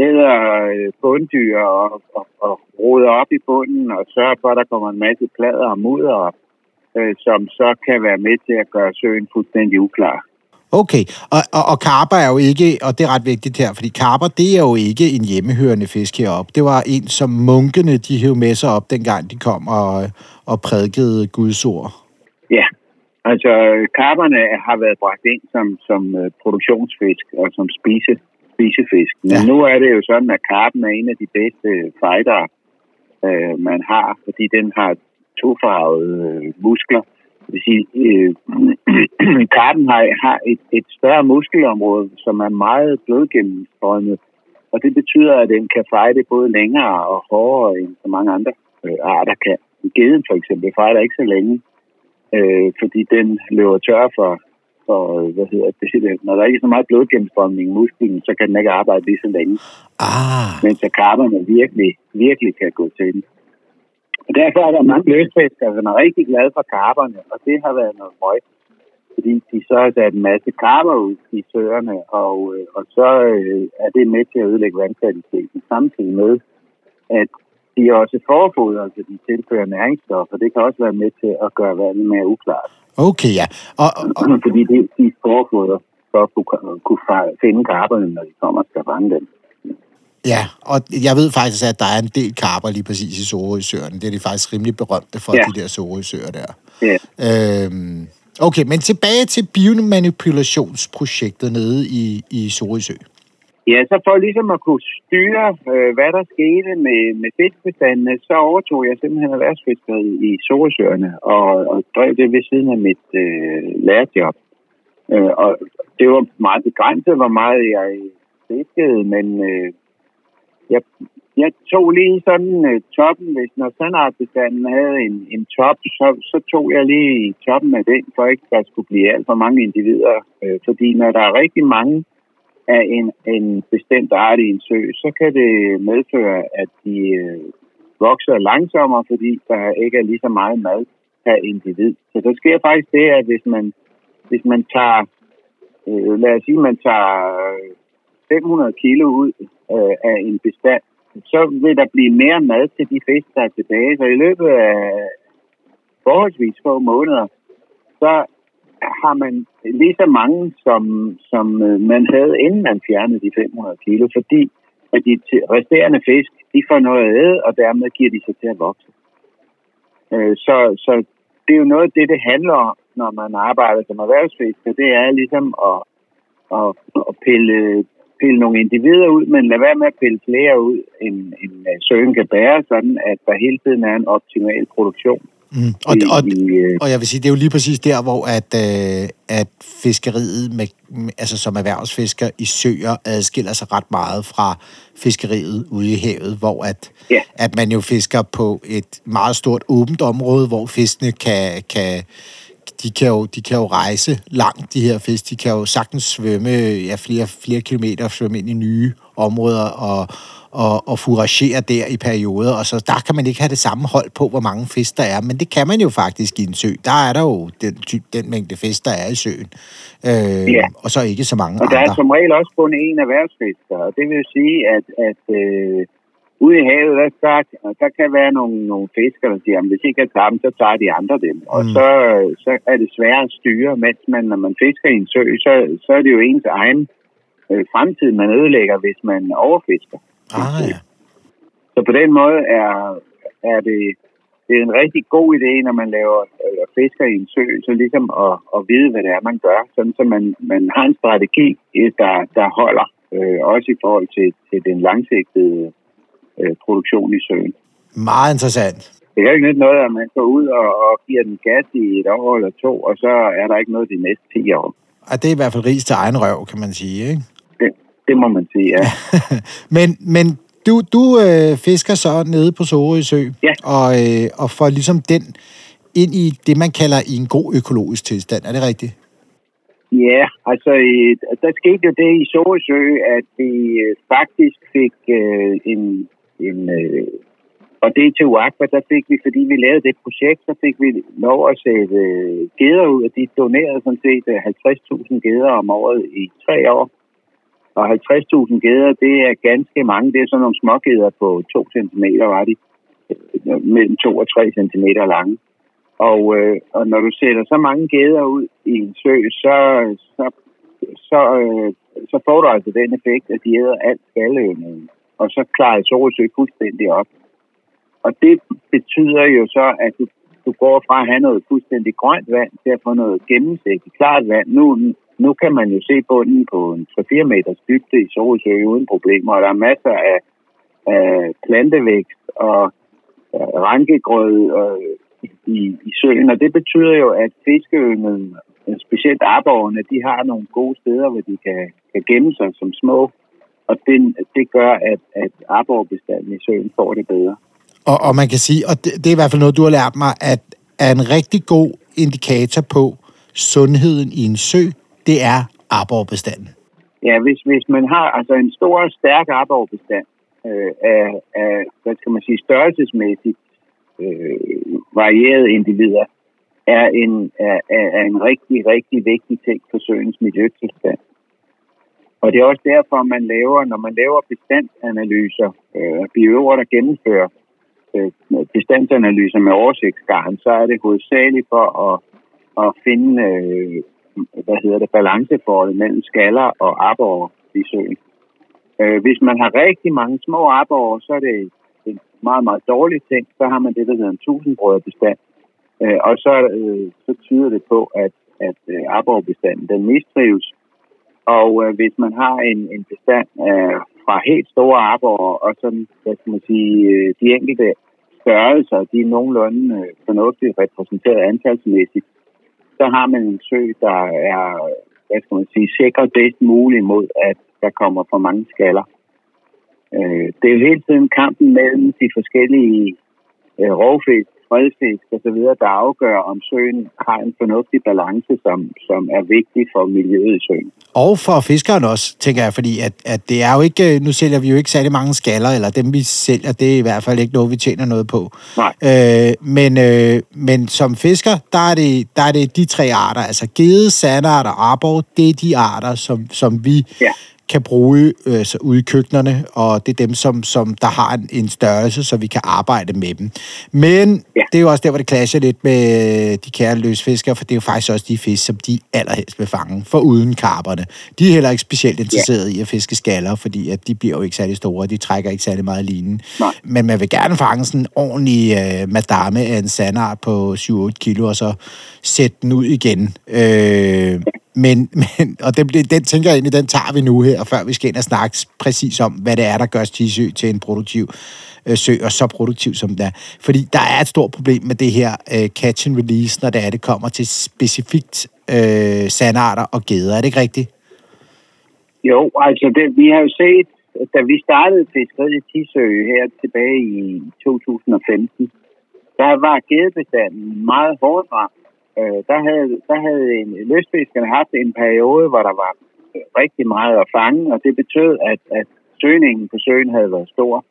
æder øh, bunddyr og, og, og roder op i bunden og sørger for, at der kommer en masse plader og mudder op, øh, som så kan være med til at gøre søen fuldstændig uklar. Okay, og, og, og karper er jo ikke, og det er ret vigtigt her, fordi karper, det er jo ikke en hjemmehørende fisk heroppe. Det var en, som munkene, de hæv med sig op, dengang de kom og, og prædikede Guds ord. Ja, altså karperne har været bragt ind som, som øh, produktionsfisk og som spise, spisefisk. Men Ja. ja. nu er det jo sådan, at karpen er en af de bedste fighter, øh, man har, fordi den har tofarvede øh, muskler. Det vil sige, øh, karpen har, har et, et større muskelområde, som er meget blodgennemstrømmet. Og det betyder, at den kan fighte både længere og hårdere end så mange andre øh, arter kan. Geden for eksempel fighter ikke så længe, øh, fordi den løber tør for, for, hvad hedder det, når der ikke er så meget blodgennemstrømning i musklen, så kan den ikke arbejde lige så længe, Ah, mens at karperne virkelig, virkelig kan gå til den. Og derfor er der mange løsfiskere, som er rigtig glade for karperne, og det har været noget højt. Fordi de så har sat en masse karper ud i søerne, og, øh, og så øh, er det med til at ødelægge vandkvaliteten, samtidig med, at de er også forfoder, altså de tilfører næringsstoffer. Det kan også være med til at gøre vandet mere uklart. Okay, ja. Og, og, Fordi de, de er forfoder for at kunne, kunne finde karberne, når de kommer og skal fange dem. Ja, og jeg ved faktisk, at der er en del karper lige præcis i Sorøsøerne. Det er de faktisk rimelig berømte for, Ja. de der Sorøsøer der. Ja. Øhm, okay, men tilbage til biomanipulationsprojektet nede i, i Sorøsø. Ja, så for ligesom at kunne styre, øh, hvad der skete med, med fiskebestandene, så overtog jeg simpelthen erhvervsfiskeriet i Sorøsøerne og, og drev det ved siden af mit øh, lærerjob. Øh, og det var meget begrænset, hvor meget jeg fiskede, men øh, jeg, jeg tog lige sådan øh, toppen, hvis når standardbestanden havde en, en top, så, så tog jeg lige toppen af den, for ikke der skulle blive alt for mange individer. Øh, fordi når der er rigtig mange af en, en bestemt art i en sø, så kan det medføre, at de øh, vokser langsommere, fordi der ikke er lige så meget mad per individ. Så der sker faktisk det, at hvis man, hvis man tager, øh, lad os sige, man tager øh, 500 kilo ud øh, af en bestand, så vil der blive mere mad til de fisk, der er tilbage. Så i løbet af forholdsvis få måneder, så har man lige så mange, som, som øh, man havde, inden man fjernede de 500 kilo, fordi at de resterende fisk, de får noget at æde, og dermed giver de sig til at vokse. Øh, Så, så det er jo noget af det, det handler om, når man arbejder som erhvervsfisker. Det er ligesom at, at, at pille, pille nogle individer ud, men lad være med at pille flere ud, end, end øh, søen kan bære, sådan at der hele tiden er en optimal produktion. Mm. Og, i, og, i, øh, og jeg vil sige, det er jo lige præcis der, hvor at, øh, at fiskeriet, med, altså som erhvervsfisker i søer, adskiller sig ret meget fra fiskeriet ude i havet, hvor at, Ja. at man jo fisker på et meget stort åbent område, hvor fiskene kan, kan de kan, jo, de kan jo rejse langt, de her fisk. De kan jo sagtens svømme ja, flere, flere kilometer, svømme ind i nye områder og, og, og foragere der i perioder. Og så der kan man ikke have det samme hold på, hvor mange fisk der er. Men det kan man jo faktisk i en sø. Der er der jo den, den mængde fisk, der er i søen. Øh, Ja. Og så ikke så mange Og der andre. er som regel også kun én erhvervsfisker, og det vil sige, at, at øh, ude i havet, der, der, der kan være nogle, nogle fiskere, der siger, at hvis ikke jeg tager dem, så tager de andre dem. Mm. Og så, så er det svært at styre, mens man, når man fisker i en sø, så, så er det jo ens egen øh, fremtid, man ødelægger, hvis man overfisker. Ah, ja. Så på den måde er, er det, det er en rigtig god idé, når man laver øh, fisker i en sø, så ligesom at, at vide, hvad det er, man gør, sådan så man, man har en strategi, der, der holder, øh, også i forhold til, til den langsigtede øh, produktion i søen. Meget interessant. Det er jo ikke nyt noget, at man går ud og, og giver den gas i et år eller to, og så er der ikke noget de næste 10 år. Og det er i hvert fald ris til egen røv, kan man sige. Ikke? Det, det må man sige, ja. men, men du, du øh, fisker så nede på Sorø Sø, Ja. og, øh, og får ligesom den ind i det, man kalder i en god økologisk tilstand. Er det rigtigt? Ja, altså der skete jo det i Sorøsø, at vi øh, faktisk fik øh, en, en øh, og det til UAQUA, der fik vi, fordi vi lavede det projekt, så fik vi lov at sætte øh, geder ud, og de donerede sådan set øh, 50.000 geder om året i tre år. Og 50.000 geder, det er ganske mange. Det er sådan nogle smågeder på 2 cm, var de. Øh, mellem 2 og 3 cm lange. Og, øh, og når du sætter så mange geder ud i en sø, så, så, så, øh, så får du altså den effekt, at de æder alt skaldøvningen. Og så klarede Sorosø fuldstændig op. Og det betyder jo så, at du, du går fra at have noget fuldstændig grønt vand til at få noget gennemsigtigt klart vand. Nu, nu kan man jo se bunden på en 3-4 meters dybde i Sorosø uden problemer, og der er masser af, af plantevækst og øh, rankegrød og, i, i søen, og det betyder jo, at fiskeynglen, øh, specielt arborgerne, de har nogle gode steder, hvor de kan, kan gemme sig som små, og det, det gør, at, at arborgbestanden i søen får det bedre. Og, og man kan sige, og det, det er i hvert fald noget, du har lært mig, at er en rigtig god indikator på sundheden i en sø, det er arborbestanden. Ja, hvis, hvis man har altså en stor og stærk arborgbestand øh, af, af, hvad skal man sige, størrelsesmæssigt øh, varierede individer, er en, er er en rigtig, rigtig vigtig ting for søens miljøtilstand. Og det er også derfor, man laver, når man laver bestandsanalyser, øh, biologer, der gennemfører øh, bestandsanalyser med oversigtsgarn, så er det hovedsageligt for at, at finde, øh, hvad hedder det, balanceforholdet mellem skaller og arbor i søen. Øh, hvis man har rigtig mange små arbor, så er det en meget, meget dårlig ting. Så har man det, der hedder en tusindbrødrebestand. Øh, og så, øh, så tyder det på, at, at øh, arborbestanden den mistrives. Og øh, hvis man har en, en bestand øh, fra helt store arbor, og sådan, hvad skal man sige, øh, de enkelte størrelser, de er nogenlunde øh, fornuftigt repræsenteret antalsmæssigt, så har man en sø, der er, hvad skal man sige, sikret bedst muligt mod, at der kommer for mange skaller. Øh, det er jo hele tiden kampen mellem de forskellige øh, rovfisk, fredfisk osv., der afgør, om søen har en fornuftig balance, som, som er vigtig for miljøet i søen. Og for fiskeren også, tænker jeg, fordi at, at det er jo ikke, nu sælger vi jo ikke særlig mange skaller, eller dem vi sælger, det er i hvert fald ikke noget, vi tjener noget på. Nej. Øh, men, øh, men som fisker, der er, det, der er det de tre arter, altså gede, sandart og arbor, det er de arter, som, som vi Ja. Kan bruge øh, så ude i køkkenerne, og det er dem, som, som der har en, en størrelse, så vi kan arbejde med dem. Men Ja. det er jo også der, hvor det clasher lidt med de kære løsfiskere, for det er jo faktisk også de fisk, som de allerhelst vil fange, for uden karperne. De er heller ikke specielt interesserede i at fiske skaller, fordi at de bliver jo ikke særlig store, de trækker ikke særlig meget linen. Nej. Men man vil gerne fange sådan en ordentlig øh, madame af en sandart på 7-8 kilo, og så sætte den ud igen. Øh, men, men, og den, den tænker jeg egentlig, den tager vi nu her, før vi skal ind og snakke præcis om, hvad det er, der gør Tisø til en produktiv øh, sø, og så produktiv som den er. Fordi der er et stort problem med det her øh, catch and release, når det er, det kommer til specifikt øh, sandarter og geder. Er det ikke rigtigt? Jo, altså det, vi har jo set, da vi startede fiskeriet i Tisø her tilbage i 2015, der var gedebestanden meget hårdt ramt. Øh, der, havde, der havde en, løsfiskerne haft en periode, hvor der var rigtig meget at fange, og det betød, at, at søgningen på søen havde været stor.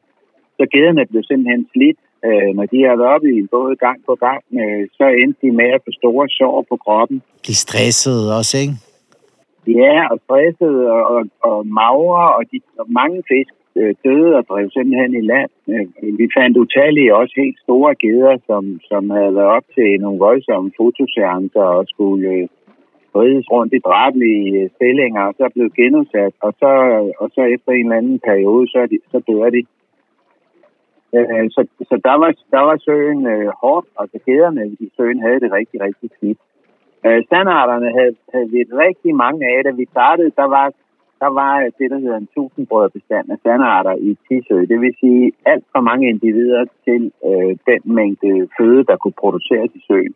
Så gederne blev simpelthen slidt. Øh, når de havde været oppe i en båd gang på gang, øh, så endte de med at få store sår på kroppen. De stressede også, ikke? Ja, og stresset og, og, og magre, og, de, og mange fisk øh, døde og drev simpelthen i land. Øh, vi fandt utallige også helt store geder, som, som havde været op til nogle voldsomme fotoseancer og skulle øh, rides rundt i drabelige øh, stillinger, og så blev genudsat, og så, og så efter en eller anden periode, så, de, så dør de. Øh, så, så der var, der var søen øh, hårdt, og så gederne i søen havde det rigtig, rigtig skidt. Øh, standarderne havde, havde vi rigtig mange af, da vi startede, der var, der var det, der hedder en tusindbrødbestand af sandarter i Tisø. Det vil sige alt for mange individer til øh, den mængde føde, der kunne produceres i søen.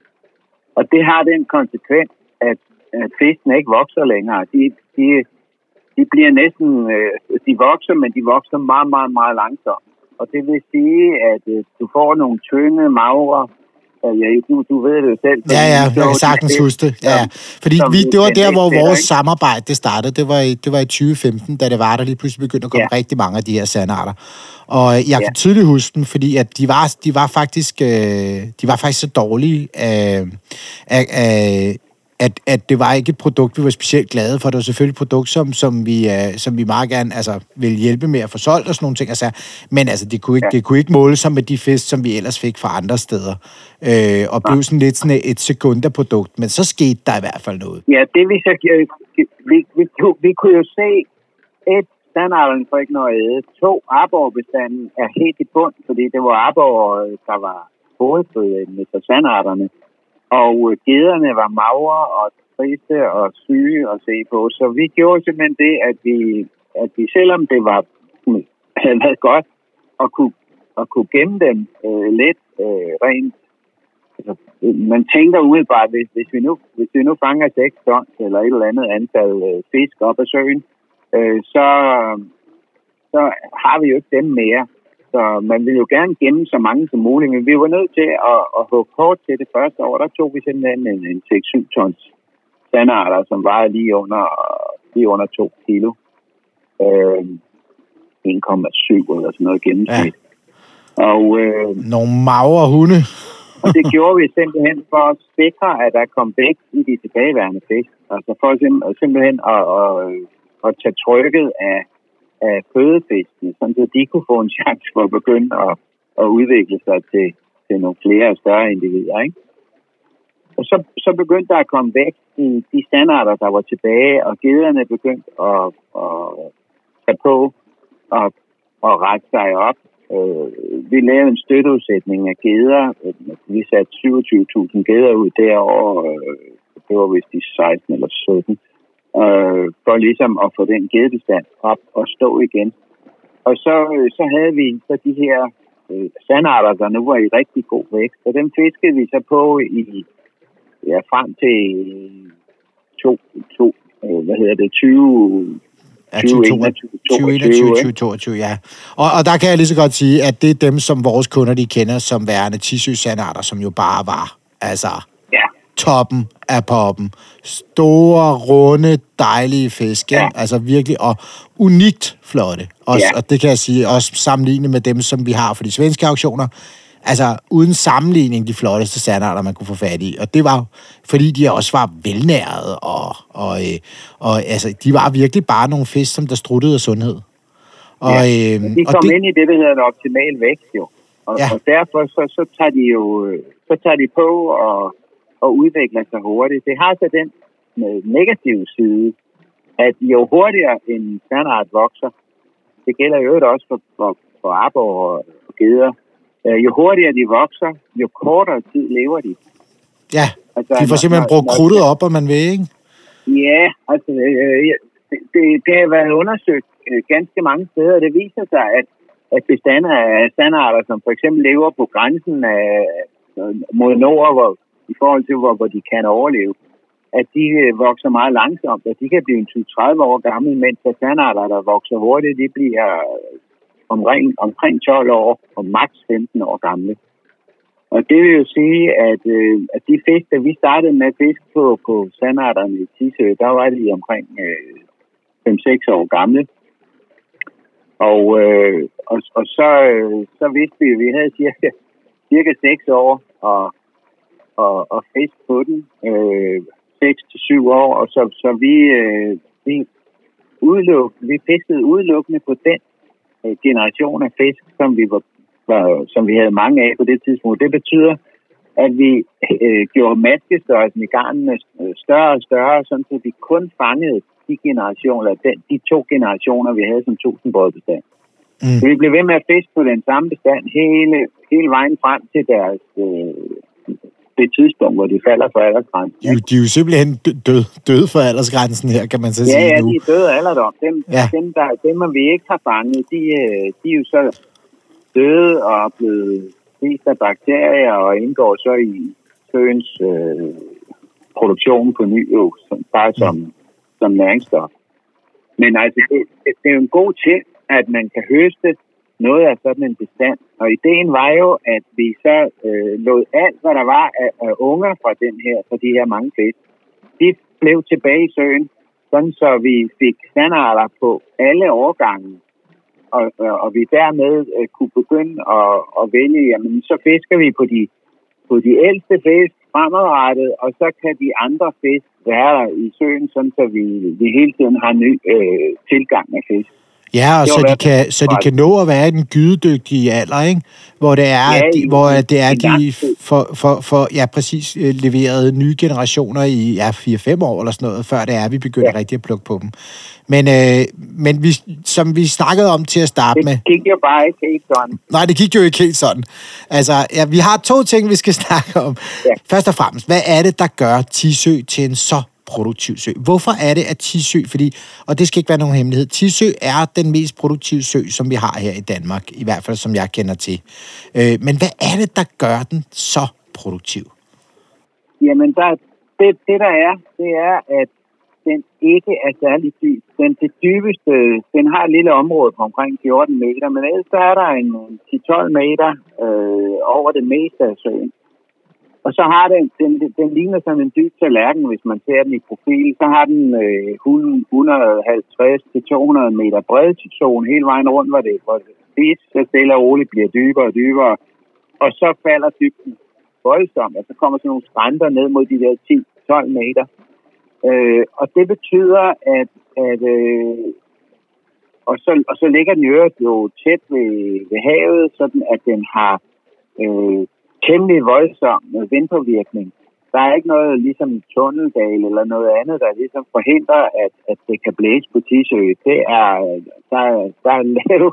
Og det har den konsekvens, at, at fiskene ikke vokser længere. De, de, de bliver næsten, øh, de vokser, men de vokser meget, meget, meget langsomt. Og det vil sige, at øh, du får nogle tynde, magre, ja, du, du ved det jo selv. Ja, ja, jeg kan sagtens fisk, huske det. Ja, Fordi vi, det var der, hvor vores ikke? samarbejde det startede. Det var, i, det var i 2015, da det var, der lige pludselig begyndte at komme Ja. rigtig mange af de her sandarter. Og jeg kan Ja. tydeligt huske dem, fordi at de var, de var faktisk øh, de var faktisk så dårlige øh, af, af, at, at det var ikke et produkt, vi var specielt glade for. Det var selvfølgelig et produkt, som, som, vi, øh, som vi meget gerne altså, ville hjælpe med at få solgt og sådan nogle ting. Altså, men altså, det kunne, ikke, Ja. det kunne ikke måle sig med de fisk, som vi ellers fik fra andre steder. Øh, og blev sådan lidt sådan et sekunderprodukt. Men så skete der i hvert fald noget. Ja, det vi så øh, vi, vi, kunne- vi kunne jo se, et, standarden for ikke noget æde. To, arborbestanden er helt i bund, fordi det var arbor, der var hovedfødende for sandarterne. Og øh, gederne var magre og triste og syge at se på. Så vi gjorde simpelthen det, at vi, at vi selvom det var havde været godt at kunne, at kunne gemme dem øh, lidt øh, rent altså, man tænker umiddelbart, hvis, hvis, vi nu, hvis vi nu fanger 6 tons eller et eller andet antal øh, fisk op af søen, øh, så, så har vi jo ikke dem mere. Så man vil jo gerne gemme så mange som muligt, men vi var nødt til at, at hugge hårdt til det første år. Der tog vi simpelthen en, en 6-7 tons standarder, som var lige under, lige under 2 kilo. Øh, 1,7 eller sådan noget gennemsnit. Ja. Og øh, Nogle magre hunde. og det gjorde vi simpelthen for at sikre, at der kom vægt i de tilbageværende fisk. Altså for sim- simpelthen at, at, at tage trykket af, af fødefiskene, sådan så de kunne få en chance for at begynde at, at udvikle sig til, til nogle flere og større individer. Ikke? Og så, så begyndte der at komme væk i de standarder, der var tilbage, og gederne begyndte at, at tage på og, og rette sig op. Øh, vi lavede en støtteudsætning af geder. Vi satte 27.000 geder ud derovre. Det var vist i 16 eller 17. Øh, for ligesom at få den gedebestand op og stå igen. Og så, øh, så havde vi så de her øh, sandarter, der nu var i rigtig god vækst. Og dem fiskede vi så på i ja, frem til to, to øh, hvad hedder det, 20, Ja, 2021, 2022, ja. Og, og der kan jeg lige så godt sige, at det er dem, som vores kunder de kender som værende tisø sandarter, som jo bare var, altså. Toppen af poppen. Store, runde, dejlige fisk, ja. altså virkelig, og unikt flotte. Også, ja. Og det kan jeg sige, også sammenlignet med dem, som vi har for de svenske auktioner, altså uden sammenligning de flotteste sandarter, man kunne få fat i. Og det var fordi de også var velnæret, og, og, øh, og altså, de var virkelig bare nogle fisk, som der struttede af sundhed. Og, ja, øh, de kom og det, ind i det, der hedder en optimal vækst, jo. Og, ja. og derfor så, så, tager de jo så tager de på og, og udvikler sig hurtigt. Det har så den negative side, at jo hurtigere en standard vokser, det gælder jo også for, for, for arbor og geder, øh, jo hurtigere de vokser, jo kortere tid lever de. Ja, altså, de får simpelthen brugt krudtet op, om man vil, ikke? Ja, altså, øh, det, det har været undersøgt øh, ganske mange steder, og det viser sig, at, at bestande af standarder, som for eksempel lever på grænsen af, mod nord, hvor, i forhold til, hvor, hvor de kan overleve, at de øh, vokser meget langsomt, og de kan blive 20-30 år gamle, mens der der vokser hurtigt, de bliver øh, omkring, omkring 12 år og maks 15 år gamle. Og det vil jo sige, at, øh, at de fisk, der vi startede med at fiske på, på sandarterne i Tisø, der var de omkring øh, 5-6 år gamle. Og, øh, og, og så, øh, så vidste vi, at vi havde cirka, cirka 6 år at, at, at fiske på den. Øh, 6-7 år, og så, så vi, øh, vi, udeluk, vi fiskede udelukkende på den Øh, generation af fisk, som vi, var, var, som vi havde mange af på det tidspunkt. Det betyder, at vi øh, gjorde maskestørrelsen i garnene øh, større og større, sådan så vi kun fangede de generationer, den, de to generationer, vi havde som tusindbrødbestand. Mm. Så vi blev ved med at fiske på den samme bestand hele, hele vejen frem til deres øh, det tidspunkt, hvor de falder for aldersgrænsen. De, de er jo simpelthen døde død for aldersgrænsen her, kan man så ja, sige Ja, de er døde alderdom. Dem, ja. dem, der, dem, vi ikke har fanget, de, øh, de er jo så døde og blevet spist af bakterier og indgår så i søens øh, produktion på ny, jo, som, bare som, mm. som næringsstof. Men altså, det, det, det er jo en god ting, at man kan høste noget af sådan en bestand. Og ideen var jo, at vi så øh, lod alt, hvad der var af, af unger fra den her, fra de her mange fisk, de blev tilbage i søen, sådan så vi fik standarder på alle årgange. Og, og, og vi dermed øh, kunne begynde at, at vælge, jamen så fisker vi på de, på de ældste fisk fremadrettet, og så kan de andre fisk være i søen, sådan så vi, vi hele tiden har ny øh, tilgang af fisk. Ja, og så de, kan, så de kan nå at være i den gydedygtige alder, ikke? Hvor det er, ja, de, hvor det er de for, for, for, ja, præcis øh, leveret nye generationer i ja, 4-5 år eller sådan noget, før det er, vi begynder ja. rigtig at plukke på dem. Men, øh, men vi, som vi snakkede om til at starte det med... Det gik jo bare ikke helt sådan. Nej, det gik jo ikke helt sådan. Altså, ja, vi har to ting, vi skal snakke om. Ja. Først og fremmest, hvad er det, der gør Tisø til en så produktiv sø. Hvorfor er det, at Tisø, fordi, og det skal ikke være nogen hemmelighed, Tisø er den mest produktive sø, som vi har her i Danmark, i hvert fald som jeg kender til. Øh, men hvad er det, der gør den så produktiv? Jamen, der, det, det der er, det er, at den ikke er særlig dyb. Den til dybeste, den har et lille område på omkring 14 meter, men ellers er der en 10-12 meter øh, over det meste af søen. Og så har den, den, den ligner sådan en dyb tallerken, hvis man ser den i profil. Så har den øh, 150-200 meter zone hele vejen rundt, hvor det, hvor det så stille og roligt bliver dybere og dybere. Og så falder dybden voldsomt, og så kommer sådan nogle skrænter ned mod de der 10-12 meter. Øh, og det betyder, at, at øh, og, så, og så ligger den jo tæt ved, ved havet, sådan at den har øh, temmelig voldsom vindpåvirkning. Der er ikke noget ligesom tunneldal eller noget andet, der ligesom forhindrer, at, at det kan blæse på Tisø. Det er, der, der er lav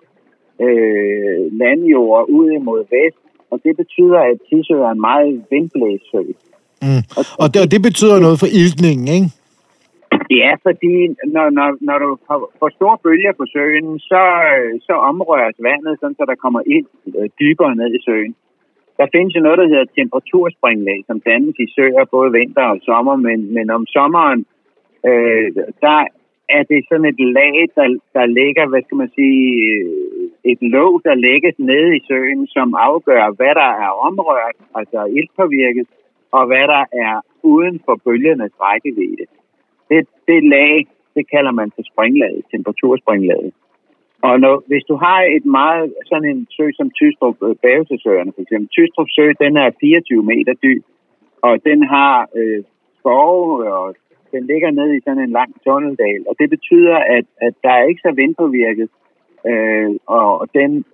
øh, landjord ud imod vest, og det betyder, at Tisø er en meget vindblæssø. Mm. Og, det, og det betyder noget for iltningen, ikke? Ja, fordi når, når, når du får store bølger på søen, så, så omrøres vandet, sådan, så der kommer ind øh, dybere ned i søen. Der findes jo noget, der hedder temperaturspringlag, som dannes i søer både vinter og sommer, men, men om sommeren, øh, der er det sådan et lag, der, der ligger, hvad skal man sige, øh, et låg, der lægges nede i søen, som afgør, hvad der er omrørt, altså ildpåvirket, og hvad der er uden for bølgernes rækkevidde. Det, det lag, det kalder man for springlaget, temperaturspringlaget. Og når, hvis du har et meget, sådan en sø som Tystrup, øh, Bavesøerne for eksempel. Tystrup Sø, den er 24 meter dyb, og den har øh, skove, og den ligger ned i sådan en lang tunneldal. Og det betyder, at, at der er ikke så vindpåvirket, øh, og den,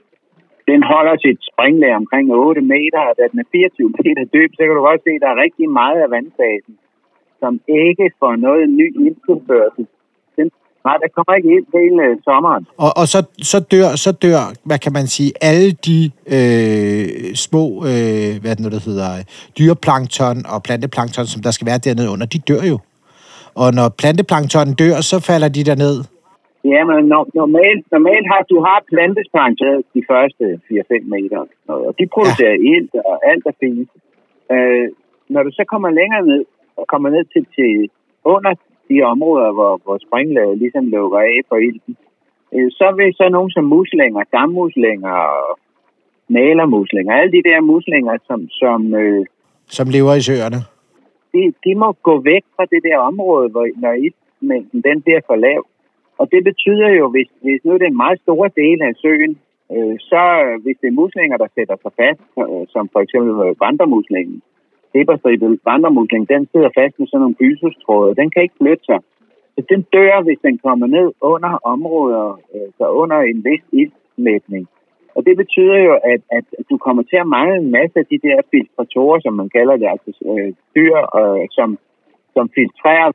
den holder sit springlag omkring 8 meter, og da den er 24 meter dyb, så kan du godt se, at der er rigtig meget af vandfasen, som ikke får noget ny indtilførsel Nej, der kommer ikke ind hele øh, sommeren. Og, og så, så, dør, så dør, hvad kan man sige, alle de øh, små, øh, hvad det nu, der hedder, dyreplankton og planteplankton, som der skal være dernede under, de dør jo. Og når planteplanktonen dør, så falder de derned. Ja, men normalt, normalt har du har planteplankton de første 4-5 meter, og de producerer ja. ilt, og alt er fint. Øh, når du så kommer længere ned, og kommer ned til, til under de områder, hvor, hvor springlaget ligesom lukker af for ilten, øh, så vil så nogen som muslinger, dammuslinger og malermuslinger, alle de der muslinger, som, som, øh, som lever i søerne, de, de må gå væk fra det der område, hvor, når iltmængden den bliver for lav. Og det betyder jo, hvis, hvis nu det er en meget stor del af søen, øh, så hvis det er muslinger, der sætter sig fast, øh, som for eksempel vandremuslingen, Eberstribet vandremusling, den sidder fast med sådan nogle bysustråde. Den kan ikke flytte sig. Så den dør, hvis den kommer ned under områder, øh, så under en vis ildsmætning. Og det betyder jo, at, at du kommer til at mangle en masse af de der filtratorer, som man kalder det, altså øh, dyr, øh, som, som filtrerer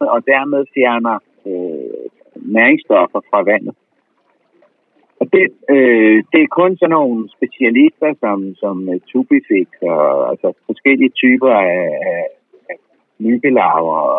og dermed fjerner øh, næringsstoffer fra vandet. Og det, øh, det er kun sådan nogle specialister som, som Tubifix og altså forskellige typer af, af, af myggelarver og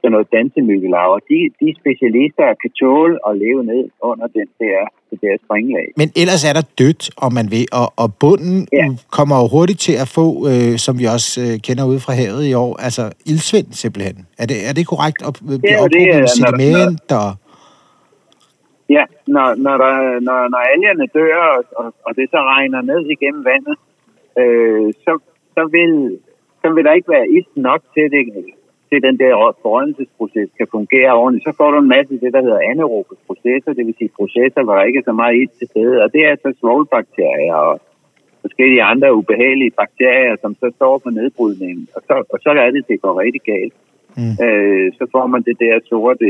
sådan noget dansemyggelarver. De, de specialister kan tåle at leve ned under den der, det der springlag. Men ellers er der dødt, om man vil, og, og bunden ja. kommer jo hurtigt til at få, øh, som vi også øh, kender ud fra havet i år, altså ildsvind simpelthen. Er det, er det korrekt? At blive ophobet sediment og... Ja, når, når, der, når, når algerne dør, og, og det så regner ned igennem vandet, øh, så, så, vil, så vil der ikke være is nok til, det, til den der forrådnelsesproces kan fungere ordentligt. Så får du en masse det, der hedder anaerobe processer, det vil sige processer, hvor der ikke er så meget is til stede. Og det er så svovlbakterier og forskellige andre ubehagelige bakterier, som så står for nedbrydningen. Og så, og så er det, det går rigtig galt. Mm. Øh, så får man det der sorte,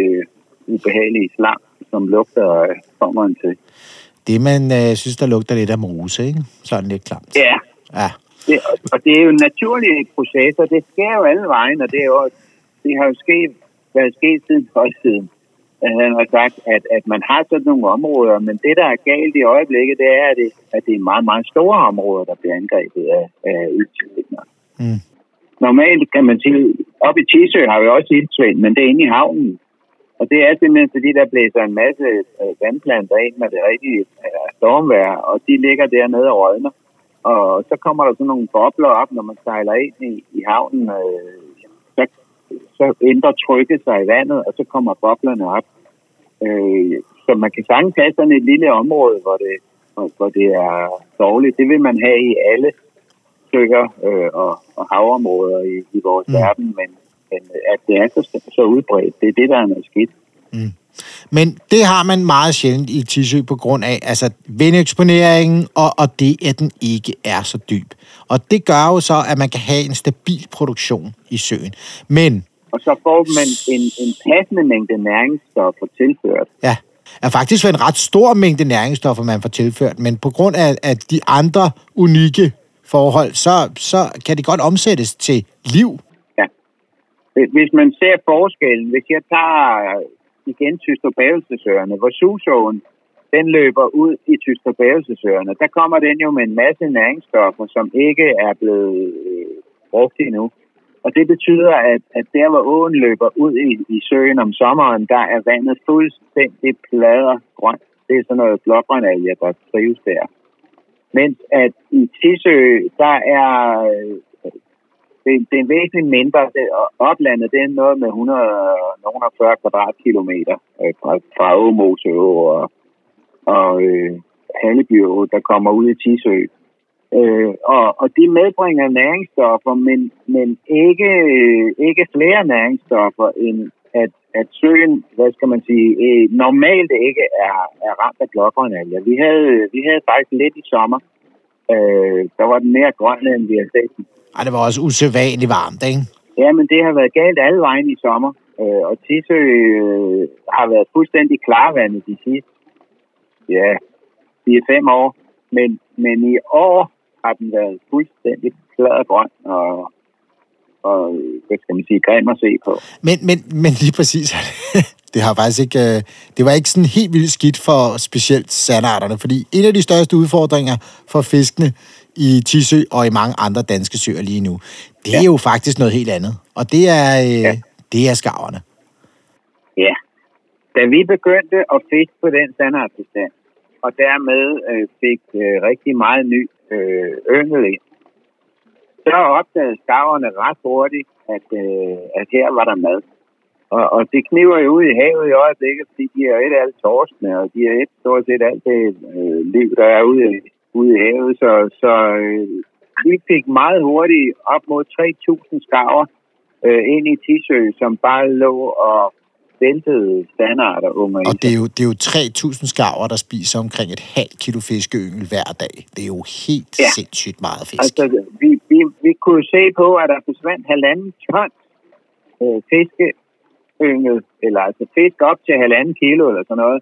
ubehagelige slam som lugter sommeren til. Det, man øh, synes, der lugter lidt af mose, ikke? Sådan lidt klamt. Ja. ja. Det, og det er jo naturlige processer. Det sker jo alle vejen, og det, er jo, det har jo sket, været sket siden folketiden. Han har sagt, at, at man har sådan nogle områder, men det, der er galt i øjeblikket, det er, at det, at det er meget, meget store områder, der bliver angrebet af, af ildsvind. Mm. Normalt kan man sige, op i Tisø har vi også ildsvind, men det er inde i havnen. Og det er simpelthen fordi, der blæser en masse øh, vandplanter ind med det rigtige øh, stormvejr, og de ligger dernede og rådner. Og så kommer der sådan nogle bobler op, når man sejler ind i, i havnen. Øh, så, så ændrer trykket sig i vandet, og så kommer boblerne op. Øh, så man kan sagtens have sådan et lille område, hvor det, hvor det er dårligt. Det vil man have i alle søer øh, og, og havområder i, i vores mm. verden, men men at det er så, så udbredt, det er det, der er noget skidt. Mm. Men det har man meget sjældent i Tisø på grund af altså vindeksponeringen, og, og det, at den ikke er så dyb. Og det gør jo så, at man kan have en stabil produktion i søen. Men... Og så får man en, en passende mængde næringsstoffer tilført. Ja. er faktisk en ret stor mængde næringsstoffer, man får tilført, men på grund af, af de andre unikke forhold, så, så kan det godt omsættes til liv. Hvis man ser forskellen, hvis jeg tager øh, igen Tystrobævelsesøerne, hvor Susåen, den løber ud i Tystrobævelsesøerne, der kommer den jo med en masse næringsstoffer, som ikke er blevet øh, brugt endnu. Og det betyder, at, at der, hvor åen løber ud i, i søen om sommeren, der er vandet fuldstændig plader grønt. Det er sådan noget blågrønalger, der trives der. Mens at i Tisø, der er øh, det, det er væsentligt mindre. Det, oplandet, det er noget med 140 kvadratkilometer øh, fra, fra Åmose og, og øh, Halleby der kommer ud i Tisø. Øh, og, og de medbringer næringsstoffer, men, men ikke, ikke flere næringsstoffer end at, at søen, hvad skal man sige, øh, normalt ikke er, er ramt af blågrønalger. Vi havde, vi havde faktisk lidt i sommer. Øh, der var den mere grøn, end vi har set den. Ej, det var også usædvanligt varmt, ikke? Ja, men det har været galt alle vejen i sommer. Øh, og Tisø øh, har været fuldstændig klarvandet de sidste ja, 4-5 år. Men, men i år har den været fuldstændig grøn og, og hvad skal man sige, grim at se på. Men, men, men lige præcis, det har faktisk ikke, øh, det var ikke sådan helt vildt skidt for specielt sandarterne, fordi en af de største udfordringer for fiskene i Tisø og i mange andre danske søer lige nu, det ja. er jo faktisk noget helt andet. Og det er, øh, ja. det er skarverne. Ja. Da vi begyndte at fiske på den sandartbestand, og dermed øh, fik øh, rigtig meget ny øh, yngel ind, så opdagede skarverne ret hurtigt, at, øh, at her var der mad. Og, og det kniver jo ud i havet i øjeblikket, fordi de er et af alle torskene, og de er et stort set alt det øh, liv, der er ude, ude i havet. Så, så øh, vi fik meget hurtigt op mod 3.000 skarver øh, ind i Tisø, som bare lå og ventede standarder unger Og det er, jo, det er jo 3.000 skarver, der spiser omkring et halvt kilo fiskeyngel hver dag. Det er jo helt ja. sindssygt meget fisk. Altså, vi, vi, vi kunne se på, at der forsvandt halvanden ton øh, fiskeyngel, eller altså fisk op til halvanden kilo eller sådan noget,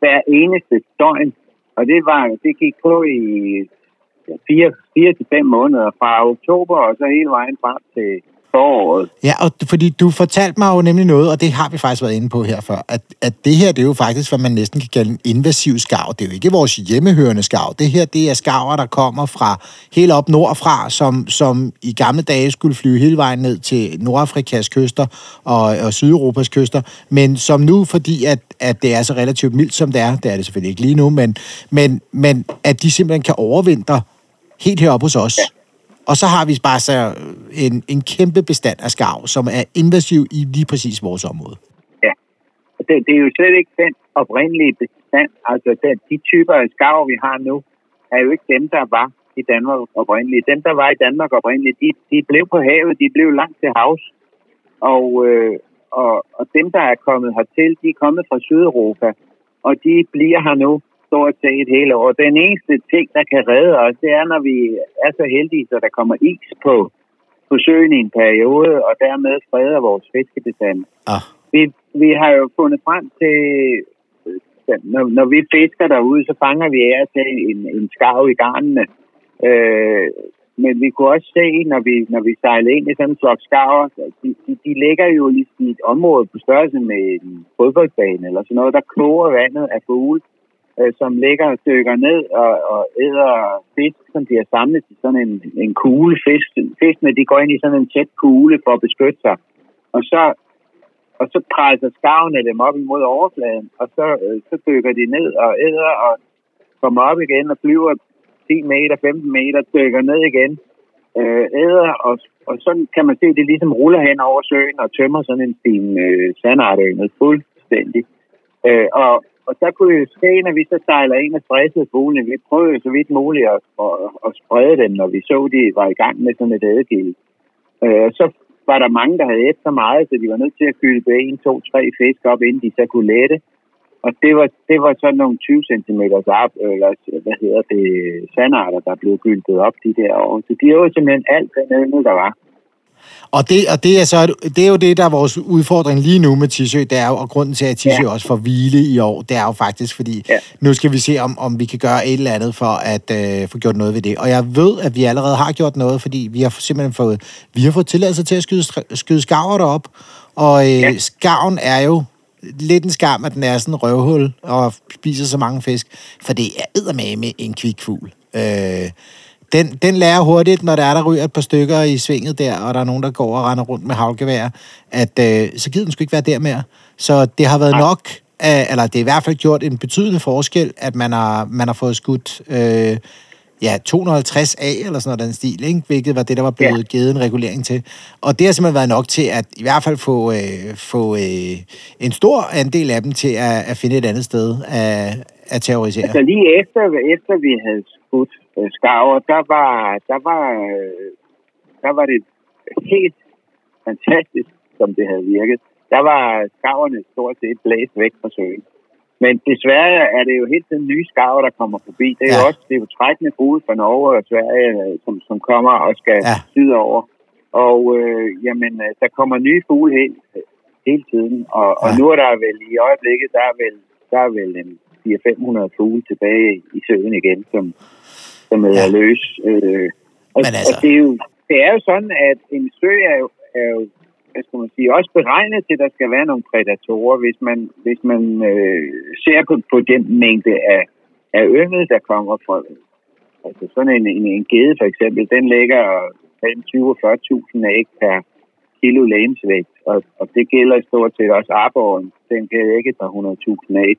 hver eneste døgn. Og det, var, det gik på i fire, fire til fem måneder, fra oktober og så hele vejen frem til foråret. Ja, og fordi du fortalte mig jo nemlig noget, og det har vi faktisk været inde på her før, at, at det her, det er jo faktisk, hvad man næsten kan kalde en invasiv skarv. Det er jo ikke vores hjemmehørende skarv. Det her, det er skarver, der kommer fra helt op nordfra, som, som i gamle dage skulle flyve hele vejen ned til Nordafrikas kyster og, og Sydeuropas kyster, men som nu, fordi at, at det er så relativt mildt, som det er, det er det selvfølgelig ikke lige nu, men, men, men at de simpelthen kan overvintre helt heroppe hos os. Ja og så har vi bare så øh, en, en kæmpe bestand af skarv, som er invasiv i lige præcis vores område. Ja, det, det er jo slet ikke den oprindelige bestand. Altså den, de typer af skarv, vi har nu, er jo ikke dem, der var i Danmark oprindeligt. Dem, der var i Danmark oprindeligt, de, de blev på havet, de blev langt til havs. Og, øh, og, og dem, der er kommet hertil, de er kommet fra Sydeuropa, og de bliver her nu stort set hele år. Den eneste ting, der kan redde os, det er, når vi er så heldige, så der kommer is på, på søen i en periode, og dermed freder vores fiskebestand. Ah. Vi, vi har jo fundet frem til, når, når vi fisker derude, så fanger vi af til en, en skarv i garnene. Øh, men vi kunne også se, når vi, når vi sejlede ind i sådan en flok skarver, de, de, de ligger jo i et område på størrelse med en fodboldbane eller sådan noget, der koger vandet af fugle øh, som lægger og stykker ned og, og æder fisk, som de har samlet i sådan en, en kugle. Fisk, fiskene de går ind i sådan en tæt kugle for at beskytte sig. Og så, og så presser skarvene dem op imod overfladen, og så, øh, så dykker de ned og æder og kommer op igen og flyver 10 meter, 15 meter, dykker ned igen, øh, æder, og, og så kan man se, at det ligesom ruller hen over søen og tømmer sådan en fin øh, sandartøgnet fuldstændig. Øh, og, og der kunne vi ske, når vi så sejler ind og stressede fuglene, vi prøvede så vidt muligt at, at, at sprede dem, når vi så, de var i gang med sådan et ædegild. Øh, så var der mange, der havde efter meget, så de var nødt til at kylde en, to, tre fisk op, inden de så kunne lette. Og det var, det var sådan nogle 20 cm op, eller hvad hedder det, sandarter, der blev gyldet op de der år. Så de var simpelthen alt den øvne, der var. Og det, og det, er så, det er jo det, der er vores udfordring lige nu med Tisø. Det er jo, og grunden til, at Tisø ja. også får hvile i år, det er jo faktisk, fordi ja. nu skal vi se, om, om vi kan gøre et eller andet for at øh, få gjort noget ved det. Og jeg ved, at vi allerede har gjort noget, fordi vi har simpelthen fået, vi har fået tilladelse til at skyde, skyde skarver derop. Og øh, ja. skarven er jo lidt en skam, at den er sådan en røvhul og spiser så mange fisk, for det er med en kvikfugl. Øh, den, den lærer hurtigt, når der er, der ryger et par stykker i svinget der, og der er nogen, der går og render rundt med havlgevær, at øh, så gider den sgu ikke være der mere. Så det har været nok, af, eller det er i hvert fald gjort en betydende forskel, at man har, man har fået skudt øh, ja, 250 A eller sådan noget den stil, ikke? hvilket var det, der var blevet ja. givet en regulering til. Og det har simpelthen været nok til at i hvert fald få, øh, få øh, en stor andel af dem til at, at finde et andet sted at, at terrorisere. Altså lige efter, efter vi havde skudt øh, skarver, der var, der var, øh, der var det helt fantastisk, som det havde virket. Der var skarverne stort set blæst væk fra søen. Men desværre er det jo helt tiden nye skarver, der kommer forbi. Det er ja. jo også det er jo trækkende fugle fra Norge og Sverige, øh, som, som kommer og skal ja. syde over. Og øh, jamen, øh, der kommer nye fugle helt, hele tiden. Og, ja. og nu er der vel i øjeblikket, der er vel, der er vel en 400-500 fugle tilbage i søen igen, som, som er ja. løs. Øh, og, Men altså... og det, er jo, det er jo sådan, at en sø er jo, er jo hvad skal man sige, også beregnet til, at der skal være nogle prædatorer, hvis man, hvis man øh, ser på, på den mængde af, af yngel, der kommer fra altså sådan en, en, en gede for eksempel, den ligger mellem 20 og 40.000 æg per kilo lægemsvægt, og, og det gælder stort set også arbåren, den kan ikke der 100.000 æg.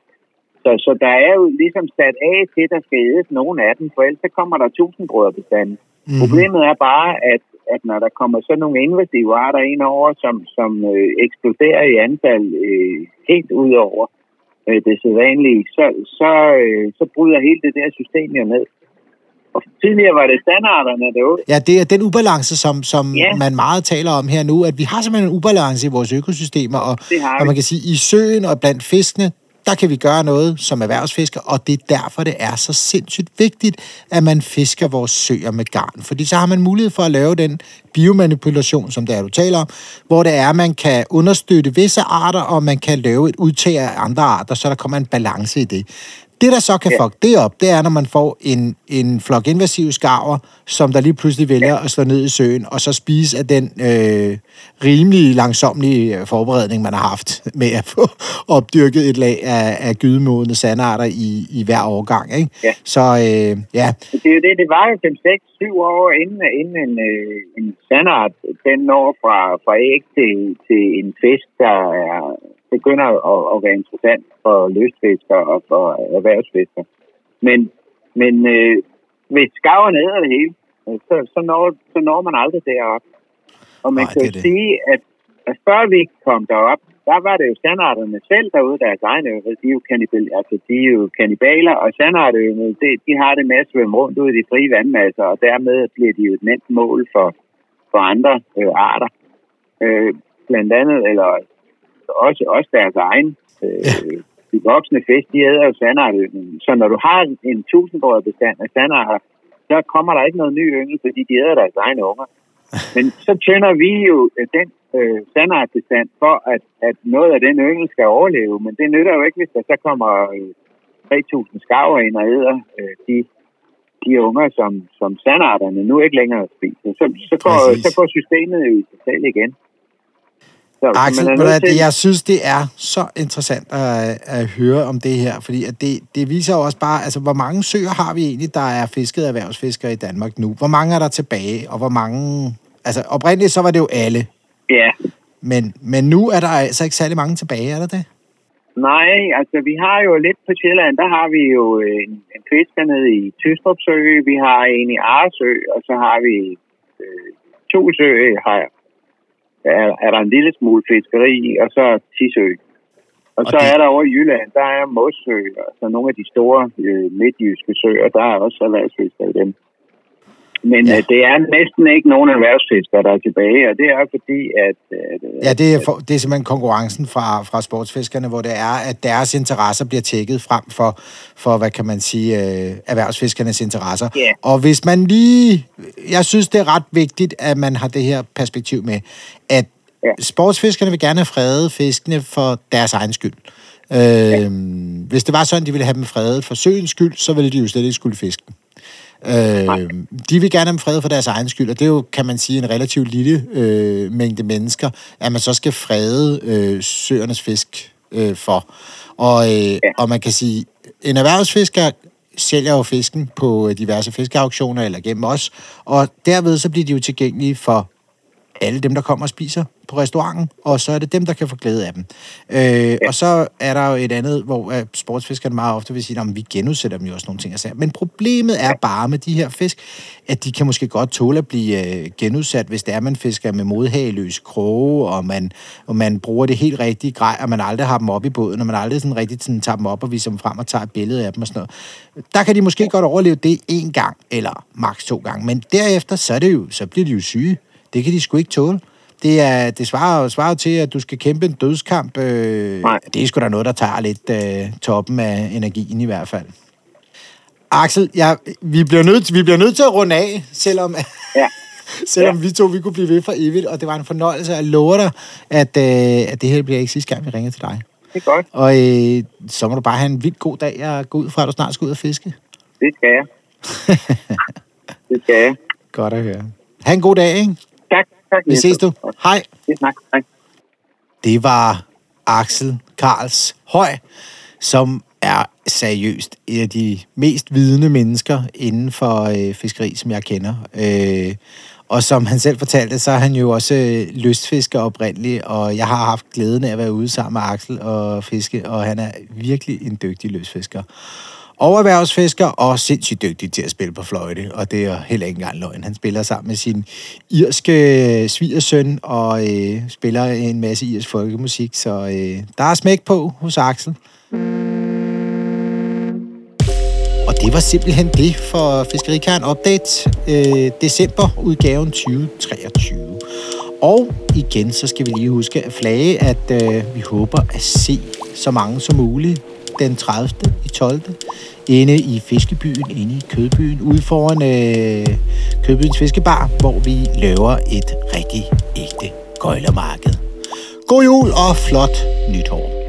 Så, så der er jo ligesom sat af til, at der skal ædes nogen af dem, for ellers så kommer der tusindbrøderbestanden. Mm. Problemet er bare, at at når der kommer sådan nogle invasive arter ind over, som, som øh, eksploderer i antal øh, helt ud over øh, det sædvanlige, så, så, øh, så bryder hele det der system jo ned. Og tidligere var det standarderne, det var... Ja, det er den ubalance, som, som ja. man meget taler om her nu, at vi har simpelthen en ubalance i vores økosystemer, og, og man kan sige, i søen og blandt fiskene, der kan vi gøre noget som erhvervsfisker, og det er derfor, det er så sindssygt vigtigt, at man fisker vores søer med garn. Fordi så har man mulighed for at lave den biomanipulation, som det er, du taler om, hvor det er, at man kan understøtte visse arter, og man kan lave et udtag af andre arter, så der kommer en balance i det. Det, der så kan ja. fuck det op, det er, når man får en, en flok invasive skarver, som der lige pludselig vælger ja. at slå ned i søen, og så spise af den øh, rimelig langsomlige forberedning, man har haft med at få opdyrket et lag af, af gydemodende sandarter i, i hver årgang. Ikke? Ja. Så øh, ja. Det er jo det, det var jo 5, 6, 7 år inden, inden en, øh, en sandart, den når fra, fra æg til, til en fisk, der er begynder at, at være interessant for løsfiskere og for erhvervsfiskere. Men, men øh, hvis skarverne æder det hele, øh, så, så, når, så når man aldrig derop. Og man Nej, kan jo sige, at, at før vi kom derop, der var det jo sandarderne selv derude, deres egne øvrigt. De er jo, kannibal, altså, de er jo kannibaler, og sandarterne, de, de har det med at svømme rundt ud i de frie vandmasser, og dermed bliver de jo et nemt mål for, for andre øh, arter. Øh, blandt andet, eller også, også deres egen. Øh, ja. De voksne fisk, de æder jo sandarter. Så når du har en tusindårig bestand af sandarter, så kommer der ikke noget ny yngel, fordi de æder deres egne unger. Men så tønder vi jo den øh, sandartbestand for, at, at noget af den yngel skal overleve. Men det nytter jo ikke, hvis der så kommer øh, 3.000 skarver ind og æder øh, de, de unger, som, som sandarterne nu ikke længere spiser. Så, så, går, så går systemet jo i sig selv igen. Så, Axel, man til... jeg synes, det er så interessant at, at høre om det her, fordi at det, det viser jo også bare, altså hvor mange søer har vi egentlig, der er fisket erhvervsfiskere i Danmark nu? Hvor mange er der tilbage, og hvor mange... Altså oprindeligt så var det jo alle. Ja. Men, men nu er der altså ikke særlig mange tilbage, er der det? Nej, altså vi har jo lidt på Sjælland, der har vi jo en, en fisker nede i Tystrup Sø, vi har en i Aresø, og så har vi øh, to søer her er, er der en lille smule fiskeri i, og så Tisø. Og, og så det... er der over i Jylland, der er Mossø, altså nogle af de store øh, midtjyske søer, der er også erhvervsfiskere i dem. Men Ja. ja. det er næsten ikke nogen erhvervsfiskere, der er tilbage, og det er fordi, at... at Ja, det er, for, det er simpelthen konkurrencen fra, fra sportsfiskerne, hvor det er, at deres interesser bliver tjekket frem for, for hvad kan man sige, øh, erhvervsfiskernes interesser. Ja. Og hvis man lige... Jeg synes, det er ret vigtigt, at man har det her perspektiv med, at ja. Sportsfiskerne vil gerne have fredet fiskene for deres egen skyld. Øh, ja. Hvis det var sådan, de ville have dem fredet for søens skyld, så ville de jo slet ikke skulle fiske dem. Øh, de vil gerne have fred for deres egen skyld, og det er jo, kan man sige, en relativt lille øh, mængde mennesker, at man så skal frede øh, søernes fisk øh, for. Og, øh, ja. og man kan sige, en erhvervsfisker sælger jo fisken på øh, diverse fiskeauktioner eller gennem os, og derved så bliver de jo tilgængelige for alle dem, der kommer og spiser på restauranten, og så er det dem, der kan få glæde af dem. Øh, ja. Og så er der jo et andet, hvor øh, sportsfiskerne meget ofte vil sige, at vi genudsætter dem jo også nogle ting. sager." Men problemet er bare med de her fisk, at de kan måske godt tåle at blive øh, genudsat, hvis det er, man fisker med modhageløse kroge, og man, og man bruger det helt rigtige grej, og man aldrig har dem op i båden, og man aldrig sådan rigtig sådan, tager dem op og viser dem frem og tager et billede af dem og sådan noget. Der kan de måske godt overleve det en gang, eller maks to gange, men derefter, så, er det jo, så bliver de jo syge. Det kan de sgu ikke tåle. Det, er, det svarer, svarer til, at du skal kæmpe en dødskamp. Øh, Nej. det er sgu da noget, der tager lidt øh, toppen af energien i hvert fald. Axel, ja, vi, bliver nødt, vi bliver nødt til at runde af, selvom, Ja. selvom ja. vi to vi kunne blive ved for evigt, og det var en fornøjelse. Jeg lover dig, at, øh, at det her bliver ikke sidste gang, vi ringer til dig. Det er godt. Og øh, så må du bare have en vildt god dag. Jeg går ud fra, at du snart skal ud og fiske. Det skal jeg. det skal jeg. Godt at høre. Ha' en god dag, ikke? Tak. Vi ses du. Hej. Vi. Hej. det var Axel Karls Høj, som er seriøst et af de mest vidende mennesker inden for øh, fiskeri, som jeg kender. Øh, og som han selv fortalte, så er han jo også øh, lystfisker oprindeligt, og jeg har haft glæden af at være ude sammen med Axel og fiske, og han er virkelig en dygtig lystfisker. Og erhvervsfisker, og sindssygt dygtig til at spille på fløjte, og det er heller ikke engang løgn. Han spiller sammen med sin irske svigersøn, og øh, spiller en masse irsk folkemusik, så øh, der er smæk på hos Axel. Og det var simpelthen det for Fiskerikaren Update øh, december udgaven 2023. Og igen, så skal vi lige huske at flage, at øh, vi håber at se så mange som muligt den 30. i 12. inde i Fiskebyen, inde i Kødbyen, ude foran øh, Kødbyens Fiskebar, hvor vi laver et rigtig ægte gøjlermarked. God jul og flot nytår.